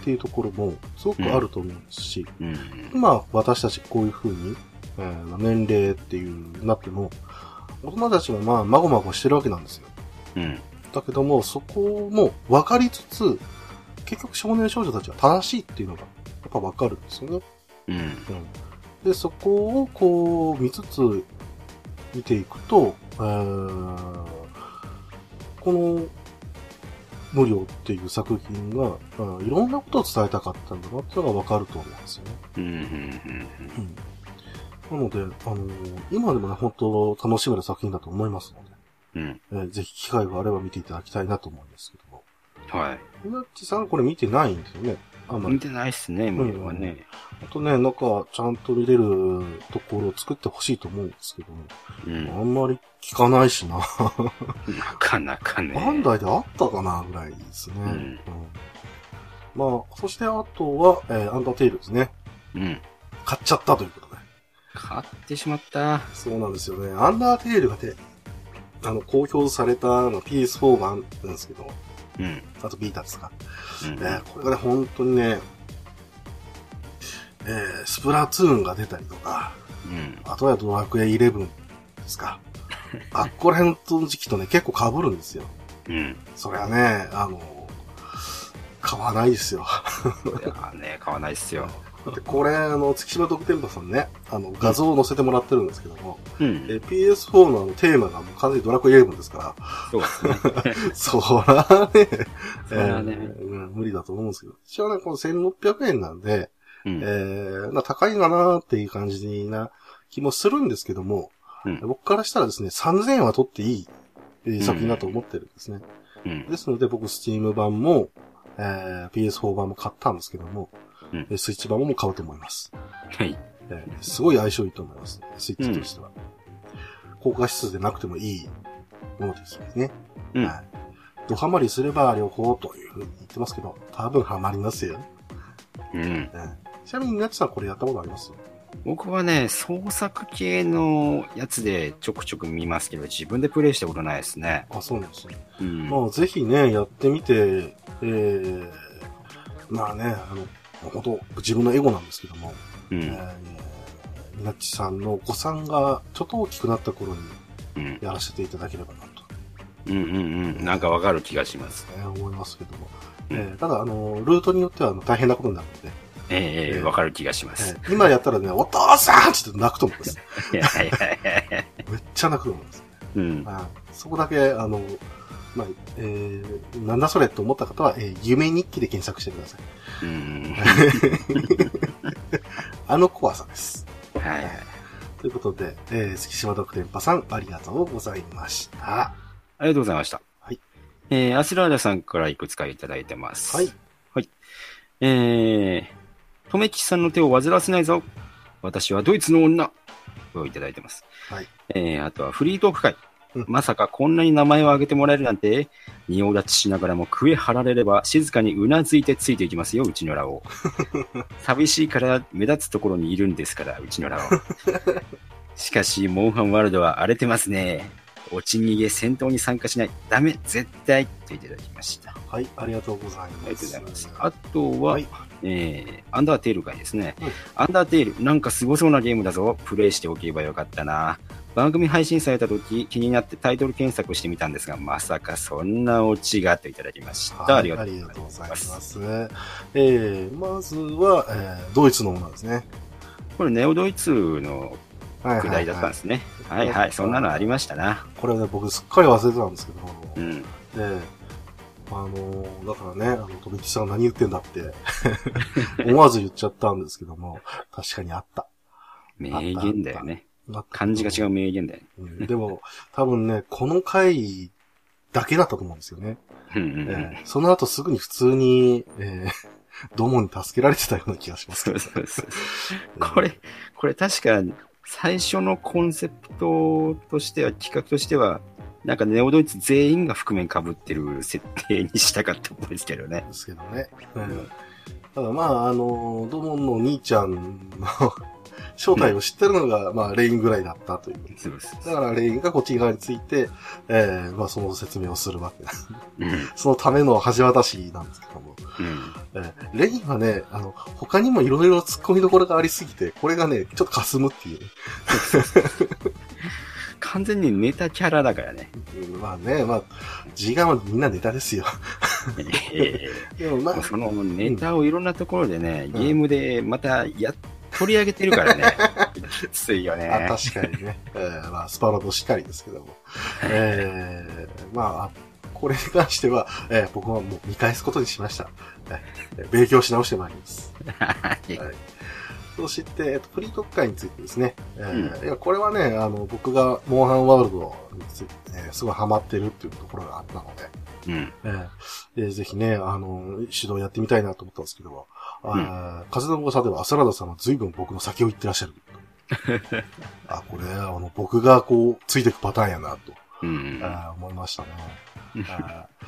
っていうところもすごくあると思うんですし、うん。今私たちこういう風に、えー年齢っていうなっても、大人たちもまあ、まごまごしてるわけなんですよ。うん。だけども、そこも分かりつつ、結局少年少女たちは正しいっていうのが、やっぱ分かるんですよね。うん。うん。で、そこをこう、見つつ、見ていくと、えーこの、無料っていう作品が、うんいろんなことを伝えたかったんだなっていうのが分かると思うんですよね。うん。うん。うん。なので、あの今でもね、本当楽しめる作品だと思いますので、うん。えーぜひ機会があれば見ていただきたいなと思うんですけども。はい。みなっちさんこれ見てないんですよね？あんまり。見てないっすね、無料はね。あとね、なんか、ちゃんと見れるところを作ってほしいと思うんですけど、うん。あんまり聞かないしな。なかなかね。バンダイであったかなぐらいですね。うんうんまあ、そしてあとは、えーアンダーテイルですね。うん。買っちゃったということで。買ってしまった。そうなんですよね。アンダーテイルがね、あの、公表されたの PS4 版なんですけど、うん。あとビータですか。うん。えーこれがね、本当にね、えースプラトゥーンが出たりとか、うん。あとはドラクエ11ですか。あっこら辺の時期とね、結構被るんですよ。うん。そりゃね、あの、買わないですよ。いやーね、買わないっすよ。で、これ、あの、月島特典場さんね、あの、画像を載せてもらってるんですけども、うん。え PS4 のあのテーマがもう完全にドラクエ11ですかそうですね。ら、そらね、そらねえーうん無理だと思うんですけど、一応ね、この1600円なんで、うんえー、まあ高いかなっていう感じな気もするんですけども、うん僕からしたらですね、3000円は取っていい、えー作品だと思ってるんですね。うん。ですので僕、スチーム版も、えー、PS4 版も買ったんですけども、うんえースイッチ版も買うと思います。はい。えーすごい相性いいと思います、スイッチとしては。高画質でなくてもいいものですね。うん。はい。ドハマりすれば両方というふうに言ってますけど、多分ハマりますよ。うん。えーちなみに、なちさんこれやったことあります？僕はね、創作系のやつでちょくちょく見ますけど、自分でプレイしたことないですね。あ、そうなんですね。うん。まあ、ぜひね、やってみて、えー、まあね、あの、本当自分のエゴなんですけども、うん。えー、みなっちさんのお子さんがちょっと大きくなった頃にうん。やらせていただければなと、うんうんうん。なんかわかる気がします。えー思いますけども。うんえーただ、あの、ルートによっては大変なことになるので、ええええええわかる気がしまえす。ー今やったらね、お父さんって泣くと思 います。いやいやいやいやめっちゃ泣くと思います。うん。まあ、そこだけ、あの、まあ、えー、なんだそれと思った方は、えー夢日記で検索してください。うん。あの怖さです。はいはい。ということで、えー、月島独天パさん、ありがとうございました。ありがとうございました。はい。えー、アスラーダさんからいくつかいただいてます。はい。はい。えー、とめきちさんの手を煩わせないぞ。私はドイツの女。をいただいてます。はい。えー、あとはフリートーク会。う んまさかこんなに名前を挙げてもらえるなんて、仁王立ちしながらも笛張られれば静かにうなずいてついていきますよ、うちのラオウ。寂しいから目立つところにいるんですから、うちのラオウ。しかし、モンハンワールドは荒れてますね。落ち逃げ戦闘に参加しない。ダメ、絶対といただきました。はい、ありがとうございます。あとます。あとは、はいえー、アンダーテール会ですね。うんアンダーテール、なんかすごそうなゲームだぞ。プレイしておけばよかったな。番組配信された時、気になってタイトル検索してみたんですが、まさかそんなオチがといただきました。はいありがとうございま。すす。えー、まずは、えードイツのものですね。これ、ネオドイツのはいくだりだったんですね。はいはい、そんなのありましたな。これね、僕すっかり忘れてたんですけど、うん。で、あのーだからね、あの、とびきさん何言ってんだって、思わず言っちゃったんですけども、確かにあった。名言だよね。あった漢字が違う名言だよね。うんでも、多分ね、この回だけだったと思うんですよね。えーその後すぐに普通に、えー、ドモに助けられてたような気がしますけそどうそうそう。これ、これ確か、最初のコンセプトとしては、企画としては、なんかネオドイツ全員が覆面被ってる設定にしたかったっぽいですけどね。ですけどね。うんただまあ、あの、ドモンの兄ちゃんの正体を知ってるのが、まあ、レインぐらいだったという。そうそうだからレインがこっち側について、えー、まあその説明をするわけだ。うん。うん。そのための橋渡しなんですけども。えーレインはね、あの、他にもいろいろ突っ込みどころがありすぎて、これがね、ちょっと霞むっていうね。完全にネタキャラだからね。うんまあね、まあ、ガンはみんなネタですよ。えでもまあえ、そのネタをいろんなところでね、うんゲームでまたや、取り上げてるからね。き ついよね。あ確かにね。え ーまあ、スパロボしかりですけども。えー、まあ、これに関しては、えー僕はもう見返すことにしました。えー勉強し直してまいります。はいはい。そして、えっと、フリートーク会についてですね。えーういやこれはね、あの、僕がモンハンワールドについて、えーすごいハマってるっていうところがあったので、うん。えーでぜひね、あの、指導やってみたいなと思ったんですけど、あー風の噂ではアスラダさんは随分僕の先を言ってらっしゃる。あ、これ、あの、僕がこう、ついていくパターンやな、と、うん。あー思いましたね。あー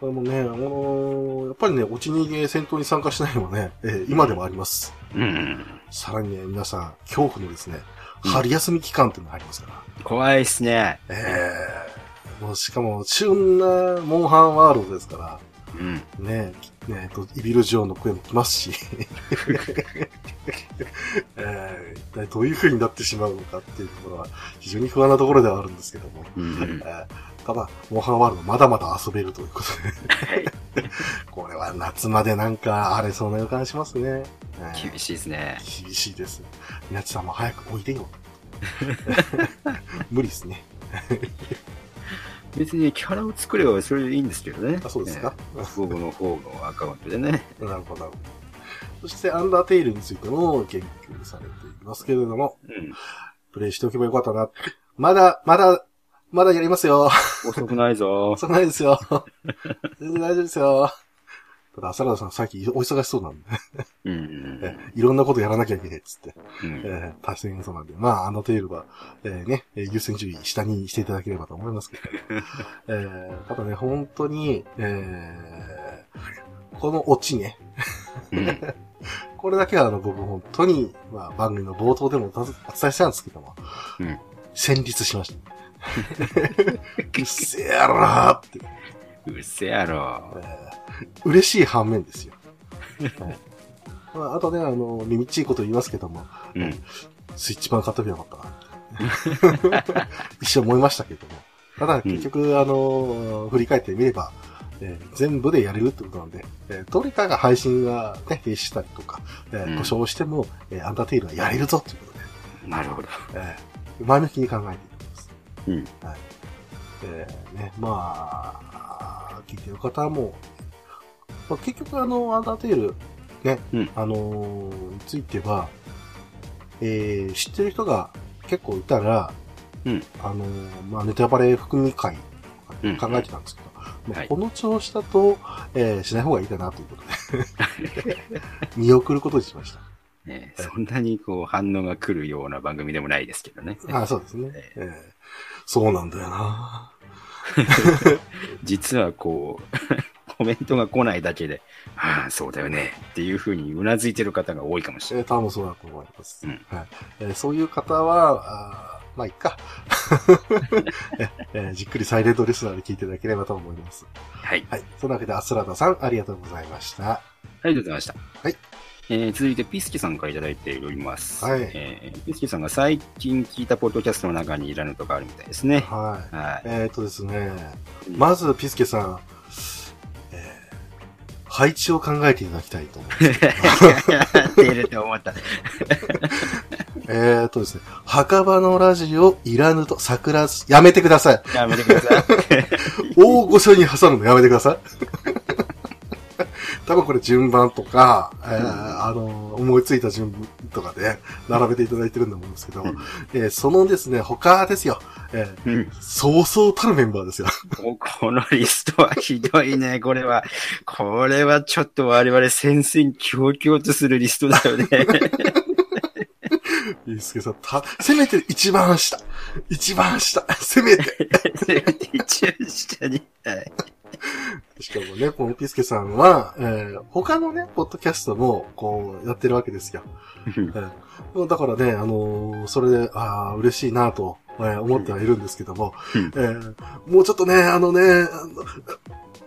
これもね、あのーやっぱりね、落ち逃げ戦闘に参加しないのはね、えー今でもあります。うん。さらにね、皆さん、恐怖のですね、うん春休み期間っていうのがありますから。怖いっすね。ええもうしかも、旬なモンハンワールドですから、うん。ねえ、ねえと、イビルジョーの声も来ますし、ええ一体どういう風になってしまうのかっていうところは、非常に不安なところではあるんですけども、うん。ええただ、モンハンワールドまだまだ遊べるということで、これは夏までなんか荒れそうな予感しますね。ええ厳しいですね。厳しいです。みなちさんも早くおいでよ。無理ですね。別にキャラを作ればそれでいいんですけどね。あ、そうですか、ええ僕の方のアカウントでね。なるほど。そして、アンダーテイルについても言及されていますけれども、うん。プレイしておけばよかったな。まだ、まだ、まだやりますよ。遅くないぞ。遅くないですよ。全然大丈夫ですよ。ただ、サラダさんさっきお忙しそうなんで、うん。えいろんなことやらなきゃいけないっつって、うん。えー、大変そうなんで、まあ、アンダーテイルは、えーね、えー優先順位下にしていただければと思いますけど、えー、ただね、本当に、えー、このオチね、うん。これだけはあの僕本当に、まあ番組の冒頭でもお伝えしたんですけども、うん戦慄しました。うっせやろーって、うっせやろ。えー嬉しい反面ですよ。は いまあ、あとね、あの、耳っちいこと言いますけども、うん。スイッチ版買っとけばよかったな。一瞬思いましたけども。ただ結局、あの、振り返ってみれば、えー全部でやれるってことなんで、えーどれかが配信が、ね、停止したりとか、えーうん故障しても、えーアンダーテイルはやれるぞっていうことで、なるほど。えー前向きに考えていきます。うん。はい。えーね、まあ、聞いてる方も、まあ、結局あの、アンダーテイル、ね、うんあのーについては、えー知ってる人が結構いたら、うんあのーまあ、ネタバレ含み会うん考えてたんですけど、まあはいこの調子だと、えーしない方がいいかなということで、見送ることにしました。ねそんなにこう反応が来るような番組でもないですけどね。あそうですね。えええそうなんだよな。実はこう、コメントが来ないだけで、ああ、そうだよねっていうふうにうなずいてる方が多いかもしれない。えー多分そうだと思います。うんはいえーそういう方は、あーまあ、いっかえ えーじっくりサイレントリスナーで聞いていただければと思います。はい。はい。そのわけで、アスラダさん、ありがとうございました。ありがとうございました。はい。えー続いて、ピスケさんからいただいております。はいえーピスケさんが最近聞いたポッドキャストの中にいらぬとかあるみたいですね。はい。はい。えー、とですね、まず、ピスケさん、えー配置を考えていただきたいと思います。出ると思った。えーとですね、墓場のラジオいらぬと桜ず、やめてください。やめてください。大御所に挟むのやめてください。多分これ順番とか、えーあの、思いついた順番とかで並べていただいてるんだと思うんですけど、うんえーそのですね、他ですよ、えーうんそうそうたるメンバーですよ。おこのリストはひどいね、これは。これはちょっと我々戦々恐々とするリストだよね。ゆうすけさん、た、せめて一番下。一番下。せめて。一応下に。はいしかもね、このピスケさんは、えー他のね、ポッドキャストも、こう、やってるわけですよ。えーだからね、あのーそれで、ああ、嬉しいなと、えー思ってはいるんですけども、うんえーもうちょっとね、あのね、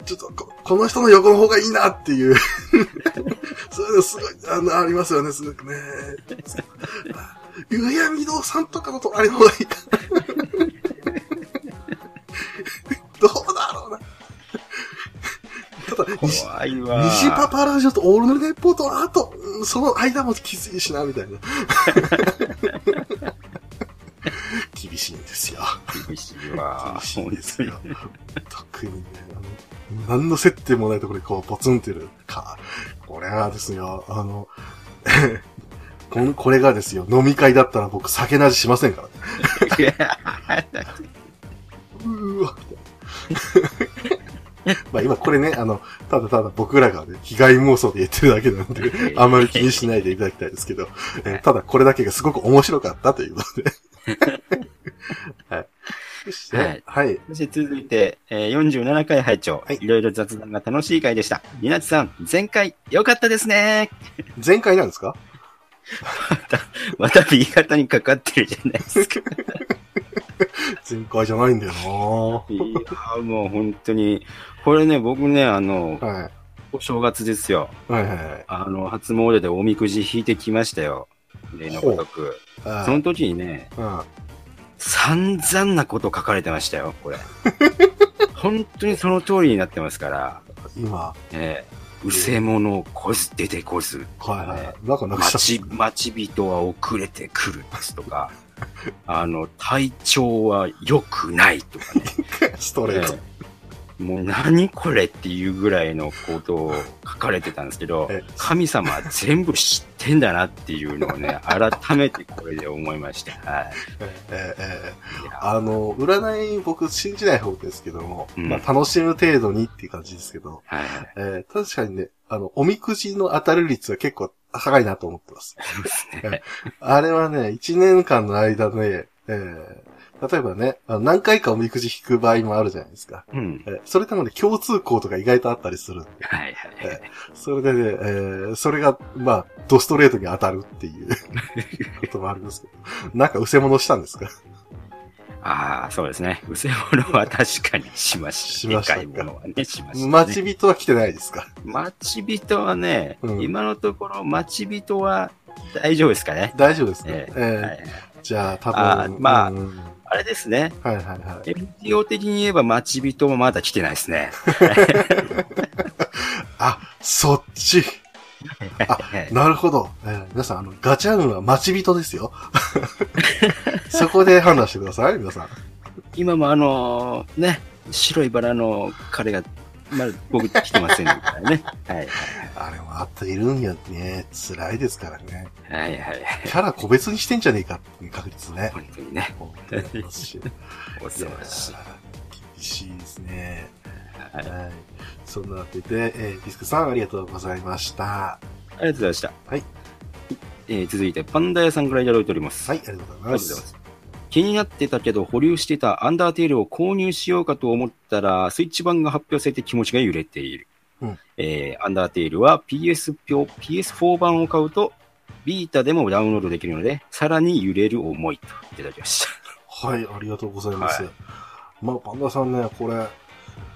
ちょっとこ、この人の横の方がいいなっていう、そういうのすごい、あの、ありますよね、すごくね。ゆうやみどうさんとかの隣の方がいいか。どうだろうな。ただ、西。西パパラジオとオールナイトレポートの後、うんその間もきついしな、みたいな。厳しいんですよ。厳しいわ。厳しいん本ですよ。特にね、あの、何の接点もないところにこう、ポツンっているか。これはですよ、あの、このこれがですよ、飲み会だったら僕酒の味しませんからね。うーわ。まあ今これね、あの、ただただ僕らがね、被害妄想で言ってるだけなんで、あんまり気にしないでいただきたいですけど、えーただこれだけがすごく面白かったということで。はい。そして、はいはい。そして続いて、えー47回拝聴、はいい。ろいろ雑談が楽しい回でした。みなちさん、前回良かったですね。前回なんですか？また B 型にかかってるじゃないですか。前回じゃないんだよいや、もう本当に、これね、僕ね、あの、なはい。お正月ですよ。はいはいはい。あの、初詣でおみくじ引いてきましたよ。例のごとく。あその時にね、うん。散々なこと書かれてましたよ、これ。本当にその通りになってますから、今、ええうせ者こず出てこず、はいはいはい。なんかなくした。待ち、待ち人は遅れてくるですとか、あの、体調は良くないとかね。ストレート。ええもう何これっていうぐらいのことを書かれてたんですけどえ、神様は全部知ってんだなっていうのをね、改めてこれで思いました。はい。えーえあの、占い僕信じない方ですけども、うんまあ楽しむ程度にっていう感じですけど、はい。えー確かにね、あの、おみくじの当たる率は結構高いなと思ってます。あれはね、1年間の間で、えー例えばね、何回かおみくじ引く場合もあるじゃないですか。うん。えーそれともね、共通項とか意外とあったりするんで。はいはいはい。それでね、えーそれが、まあ、ドストレートに当たるっていう こともありますけど。なんか、うせ物したんですか？ああ、そうですね。うせ者は確かにしました。しましたいものはね、しました、ね。待ち人は来てないですか？待ち人はね、うん今のところ待ち人は大丈夫ですかね？大丈夫ですか、ええーえはいじゃあ、多分。あーまあうんうんあれですね。はいはいはい。NPO 的に言えば待ち人もまだ来てないですね。あ、そっち。あええ なるほど。えー皆さん、あの、ガチャ運は待ち人ですよ。そこで判断してください、皆さん。今もあのね、白いバラの彼が、まだ僕来てませんからね。はいはいあれもあっているんやね。辛いですからね。はい。はいはいはい。キャラ個別にしてんじゃねえかっていう確率ね。本当にね。本当にありますし。恐ろしい。厳しいですね。はい。はい。そんなわけで、えー、ビスクさんありがとうございました。ありがとうございました。はい。えー続いて、パンダ屋さんからいただいております。はい、ありがとうございます。気になってたけど保留してたアンダーテールを購入しようかと思ったら、スイッチ版が発表されて気持ちが揺れている。うんえーアンダーテールは PS 票 PS4 版を買うと、ビータでもダウンロードできるので、さらに揺れる思いといただきました。はい、ありがとうございます。はいまあ、パンダさんね、これ、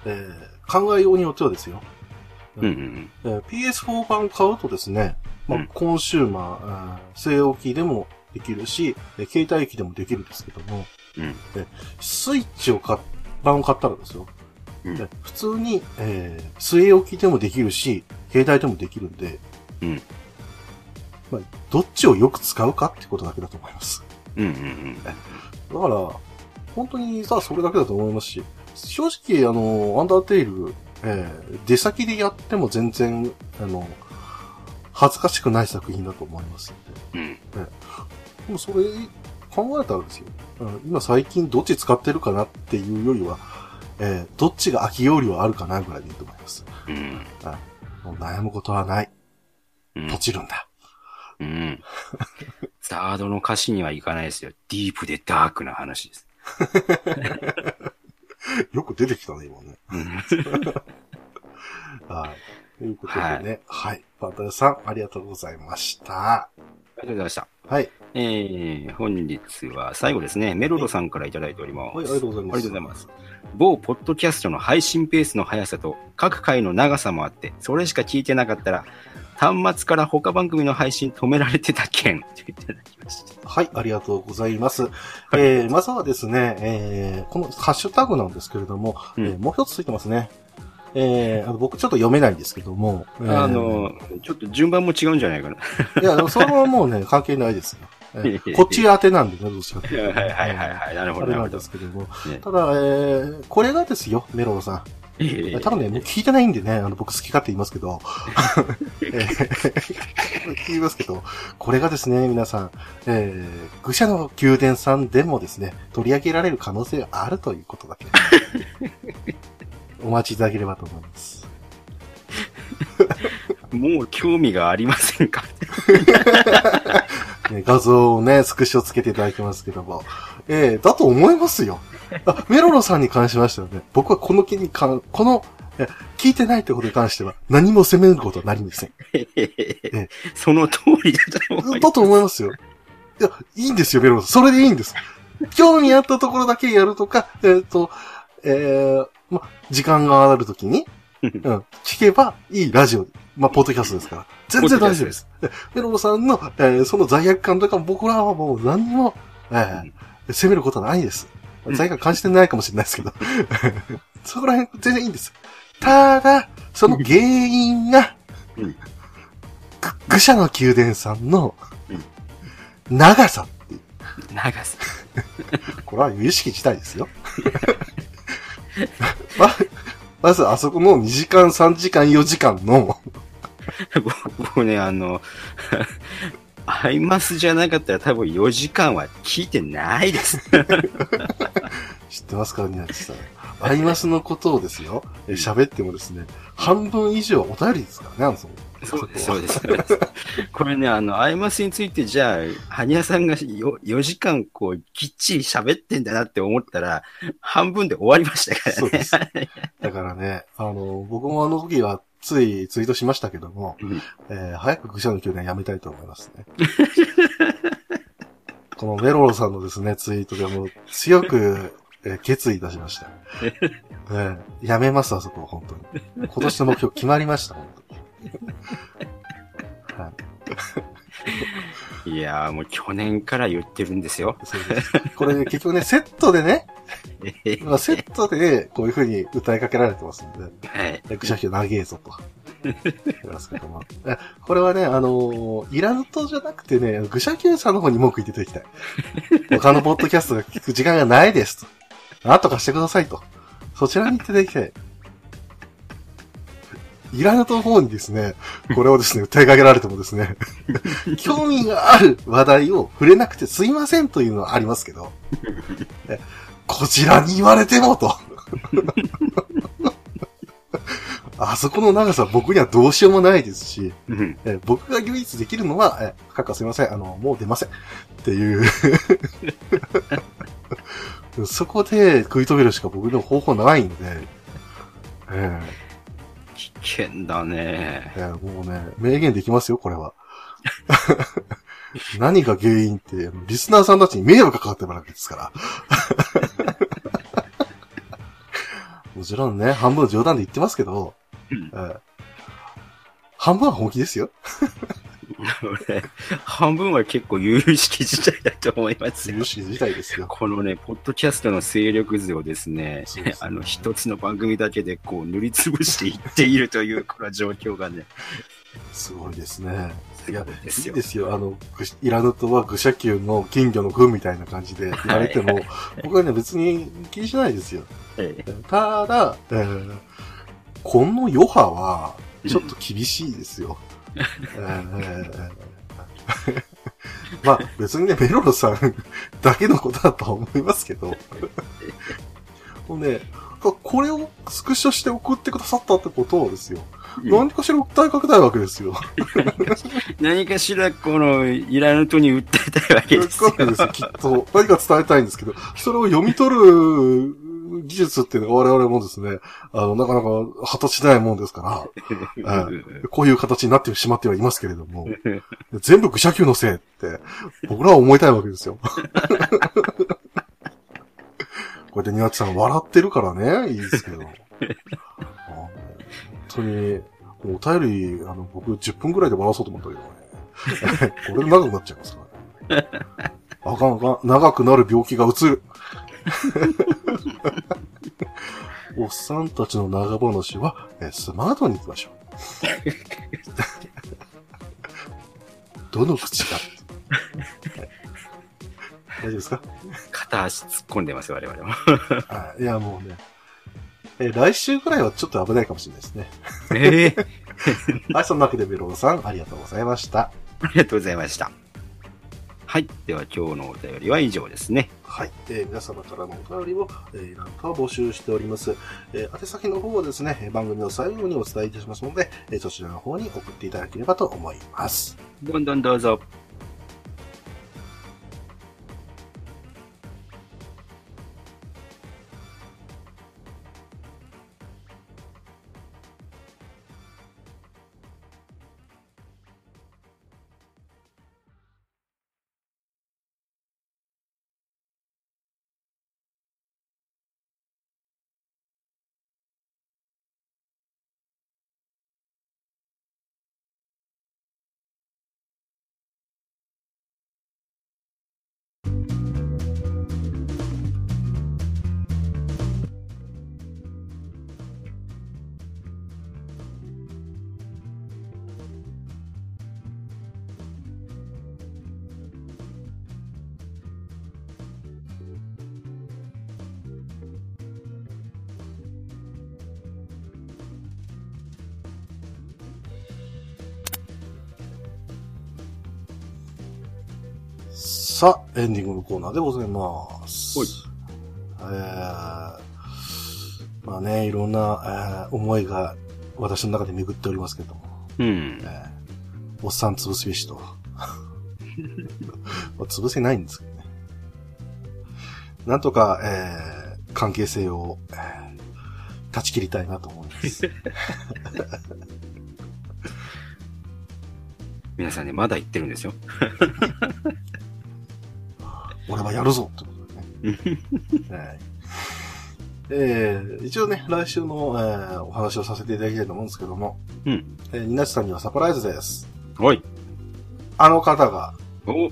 えー考えようによってはですよ。うんうんえー PS4 版買うとですね、まあうんコンシューマー、えー据え置きでもできるし、えー携帯機でもできるんですけども、うん。スイッチを買っ版を買ったらですよ。うんで普通に、えー据え置きでもできるし、携帯でもできるんで、うんまあ、どっちをよく使うかってことだけだと思います。うんうんうん。だから、本当にさ、それだけだと思いますし、正直、あの、アンダーテイル、えー出先でやっても全然、あの、恥ずかしくない作品だと思いますのうん。で。でもそれ考えたらですよ、うん今最近どっち使ってるかなっていうよりは、えーどっちが空き容量あるかなぐらいでいいと思います。うん。もう悩むことはない。うんポチるんだ。うん。ザードの歌詞にはいかないですよ。ディープでダークな話です。よく出てきたね、今ね。うん はい。ということでね、はい。パンタヤさん、ありがとうございました。ありがとうございました。はい。えー、本日は最後ですね、メロロさんからいただいております。はい、ありがとうございます。ありがとうございます。某ポッドキャストの配信ペースの速さと各回の長さもあって、それしか聞いてなかったら、端末から他番組の配信止められてた件といただきました。はい、ありがとうございます。えー、まずはですね、えー、このハッシュタグなんですけれども、うんえーもう一つついてますね。えー、あの僕ちょっと読めないんですけども、えーあの、ちょっと順番も違うんじゃないかな。いや、それはもうね、関係ないですよ。えーこっち宛てなんでね、どうしかっていうとはいはいはいはい。なるほど、なるほどあれなんで。すけども。ねただ、えー、これがですよ、メロロさん。えー多分ね、もう聞いてないんでね、あの、僕好き勝手言いますけど、えー 言いますけど、これがですね、皆さん、えー、愚者の宮殿さんでもですね、取り上げられる可能性があるということだけ、お待ちいただければと思います。もう興味がありませんか？ね、画像をね、スクショつけていただきますけども、えー、だと思いますよ。あメロロさんに関しましてはね、僕はこの件に関、この、え聞いてないってことに関しては、何も責めることはなりません。その通りだと思います。だと思いますよ。いや、いいんですよ、メロンさん。それでいいんです。興味あったところだけやるとか、えっ、と、えー、ま、時間があるときに、うん、聞けばいいラジオ。まあ、ポッドキャストですから。全然大丈夫です。メロンさんの、えーその罪悪感とか僕らはもう何にも、えー責めることはないです。うん罪悪感感じてないかもしれないですけど。そこら辺全然いいんです。ただ、その原因が、うんぐ愚者の宮殿さんのうん長さっていう。長さ。これは有意識自体ですよ。ままず、あそこの2時間、3時間、4時間の、僕ね、あの、アイマスじゃなかったら多分4時間は聞いてないです。知ってますか宮地さん。アイマスのことをですよ、え喋ってもですね、半分以上お便りですからね、あの、そのそうです、そうです。これね、あの、アイマスについて、じゃあ、ハニヤさんがよ4時間、こう、きっちり喋ってんだなって思ったら、半分で終わりましたからね。そうです。だからね、あの、僕もあの時はついツイートしましたけども、うんえー早く愚者の宮殿やめたいと思いますね。このメロロさんのですね、ツイートでもう強く、えー決意いたしました。えーやめます、あそこ、本当に。今年の目標決まりました、本当に。はいいやー、もう去年から言ってるんですよ。そうです。これね、結局ね、セットでね、まあセットで、こういう風に歌いかけられてますんで、はい。え、くしゃき長えぞと。ますけども。えこれはね、あのーイラヌトじゃなくてね、愚者級さんの方に文句言っていただきたい。他のポッドキャストが聞く時間がないですと。なんとかしてくださいと。そちらに言っていただきたい。イラヌトの方にですね、これをですね、訴えかけられてもですね、興味がある話題を触れなくてすいませんというのはありますけど、えこちらに言われてもと。あそこの長さ僕にはどうしようもないですし、うん。え僕が唯一できるのは、え、かっかすいません、あの、もう出ません。っていう。そこで食い止めるしか僕の方法ないんで、え危険だね。えええもうね、明言できますよ、これは。何が原因って、リスナーさんたちに迷惑がかかってるわけですから。もちろんね、半分冗談で言ってますけど、うんええ半分は本気ですよ。俺、半分は結構有識事態だと思いますよ有。識事態ですよ。このね、ポッドキャストの勢力図をですね、すねあの、一つの番組だけでこう塗りつぶしていっているという、この状況がね、すごいですね。いや、ですよいいで。すよ。あの、イラヌトは愚者級の金魚の群みたいな感じで 言われても、僕はね、別に気にしないですよ。ええただ、えーこの余波は、ちょっと厳しいですよ。えー まあ、別にね、メロロさんだけのことだとは思いますけど、もうね、これをスクショして送ってくださったってことはですよ、何かしら訴えかけたいわけですよ。何かしらこのイラヌトに訴えたいわけですよですよ、きっと。何か伝えたいんですけど、それを読み取る技術っていうのが我々もですね、あの、なかなか果たしないもんですから、こういう形になってしまってはいますけれども、全部愚者級のせいって、僕らは思いたいわけですよ。これでニワッチさん笑ってるからね、いいですけど。当に、お便り、あの、僕10分くらいで笑わそうと思ったけどね。これで長くなっちゃいますからね。あかんあかん。長くなる病気が移る。おっさんたちの長話は、えスマートに行きましょう。どの口が、はい大丈夫ですか？片足突っ込んでます、我々も。はいいや、もうね。えー来週くらいはちょっと危ないかもしれないですね。ええ はい、そんなわけでメロンさん、ありがとうございました。ありがとうございました。はい。では今日のお便りは以上ですね。はい、えー皆様からのお便りを、えー、なんか募集しております。えー宛先の方はですね、えー番組の最後にお伝えいたしますので、えーそちらの方に送っていただければと思います。どんどんどうぞ。さあ、エンディングのコーナーでございます。はいえー、まあね、いろんな、えー思いが私の中で巡っておりますけども、うん。えーおっさん潰すべしと。まあ潰せないんですけどね。なんとか、えー関係性を、えー断ち切りたいなと思います。皆さんね、まだ言ってるんですよ。俺はやるぞってことでね。はいえー一応ね、来週の、えーお話をさせていただきたいと思うんですけども、うん。えー、ニナチさんにはサプライズです。おい。あの方が、お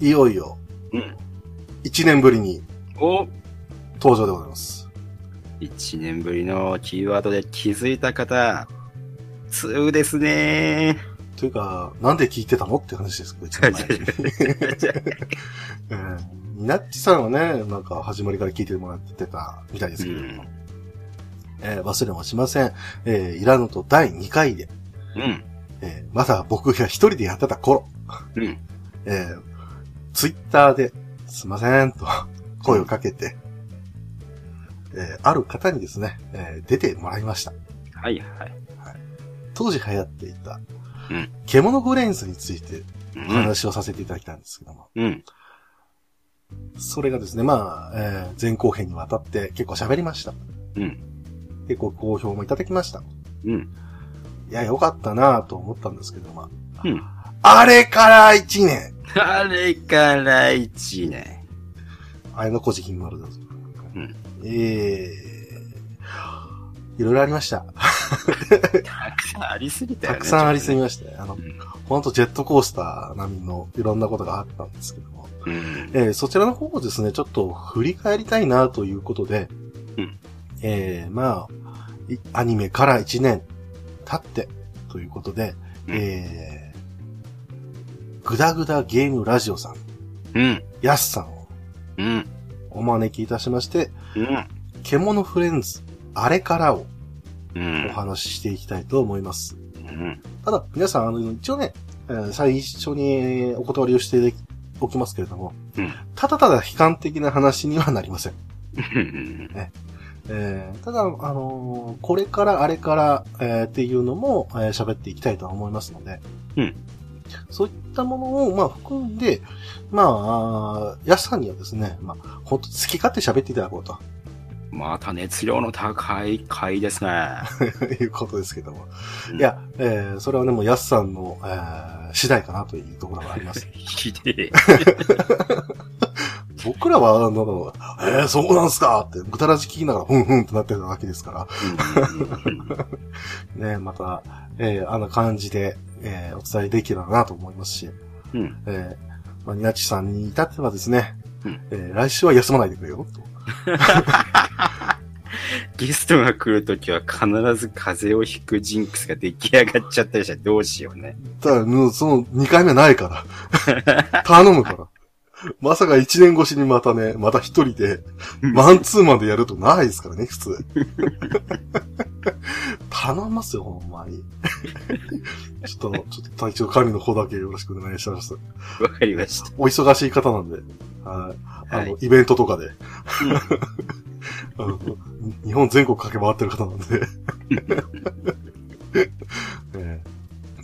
いよいよ、うん。1年ぶりにお登場でございます。一年ぶりのキーワードで気づいた方、2ですねというか、なんで聞いてたのって話ですけど、一番前に。えーニナッチさんはね、なんか始まりから聞いてもらってたみたいですけど、うんえー忘れもしません。えーイラノと第2回で、うん。えーまだ僕が一人でやってた頃、うん。えーツイッターで、すいません、と声をかけて、えーある方にですね、えー出てもらいました。はいはい。当時流行っていた、うん獣ブレインズについて話をさせていただきたいんですけども、うん。それがですね、まあ、えー前後編にわたって結構喋りました。うん。結構好評もいただきました。うん。いや、よかったなぁと思ったんですけど、まあ、うん。あれから1年あれから一年。あれの孤児金丸だぞ。うん。えー、いろいろありました。たくさんありすぎたよね。たくさんありすぎまましたね。あの、うん。ほんとジェットコースター並みのいろんなことがあったんですけども。うん。えーそちらの方をですね、ちょっと振り返りたいなということで、うんえーまあ、いアニメから1年経ってということで、うんえー、ぐだぐだゲームラジオさん、うん。やすさんをうん。お招きいたしまして、うん。獣フレンズ、あれからをうん。お話ししていきたいと思います。うん。ただ、皆さん、あの、一応ね、えー最初にお断りをしておきますけれども、うんただただ悲観的な話にはなりません。うん。えーただ、あのーこれからあれから、えーっていうのも、えー喋っていきたいと思いますので、うんそういったものを、まあ、含んで、まあ、やすさんにはですね、まあ、本当好き勝手喋っていただこうとまた熱量の高い回ですね。いうことですけども。うんいや、えーそれはね、もうやすさんの、えー次第かなというところがあります。ひでえ。僕らは、あの、えー、そうなんすかって、ぐだらじ聞きながら、ふんふんってなってただけですから、ね、また、えーあの感じで、えーお伝えできればなと思いますし、うん。えーまあ、ニナチさんに至ってはですね、うんえー来週は休まないでくれよ、と。ゲストが来るときは必ず風邪をひくジンクスが出来上がっちゃったりしたらどうしようね。ただ、もうその2回目ないから。頼むから。まさか1年越しにまたね、また一人で、マンツーマンでやるとないですからね、普通。頼みますよ、ほんまに。ちょっと、ちょっと体調管理の方だけよろしくお願いします。わかりました。お忙しい方なんで、はいあの、はいイベントとかで、あの日本全国駆け回ってる方なんで、えー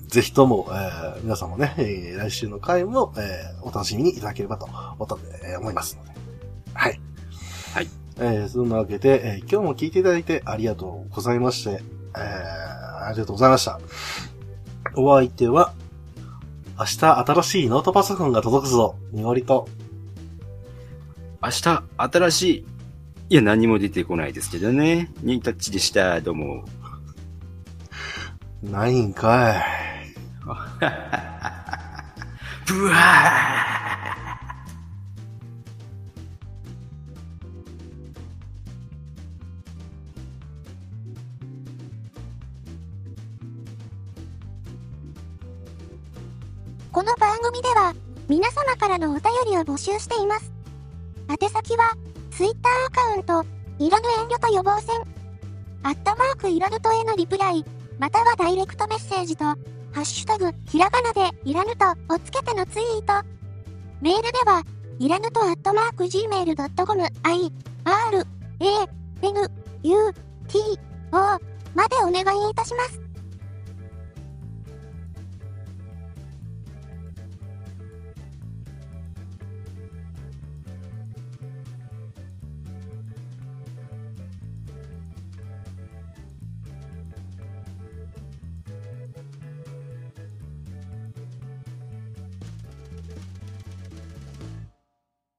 ぜひとも、えー皆さんもね、えー来週の回も、えーお楽しみにいただければと思えー思いますので。はい。はい。えーそんなわけで、えー今日も聞いていただいてありがとうございまして、えーありがとうございました。お相手は、明日新しいノートパソコンが届くぞ、にごりと、明日、新しい。いや、何も出てこないですけどね。ニータッチでした。どうも。ないんかい。ブワーこの番組では、皆様からのお便りを募集しています。宛先は、Twitter アカウント、いらぬ遠慮と予防線、アットマークいらぬとへのリプライ、またはダイレクトメッセージと、ハッシュタグ、ひらがなで、いらぬとをつけてのツイート。メールでは、いらぬとアットマーク gmail.com、i, r, a, n, u, t, o までお願いいたします。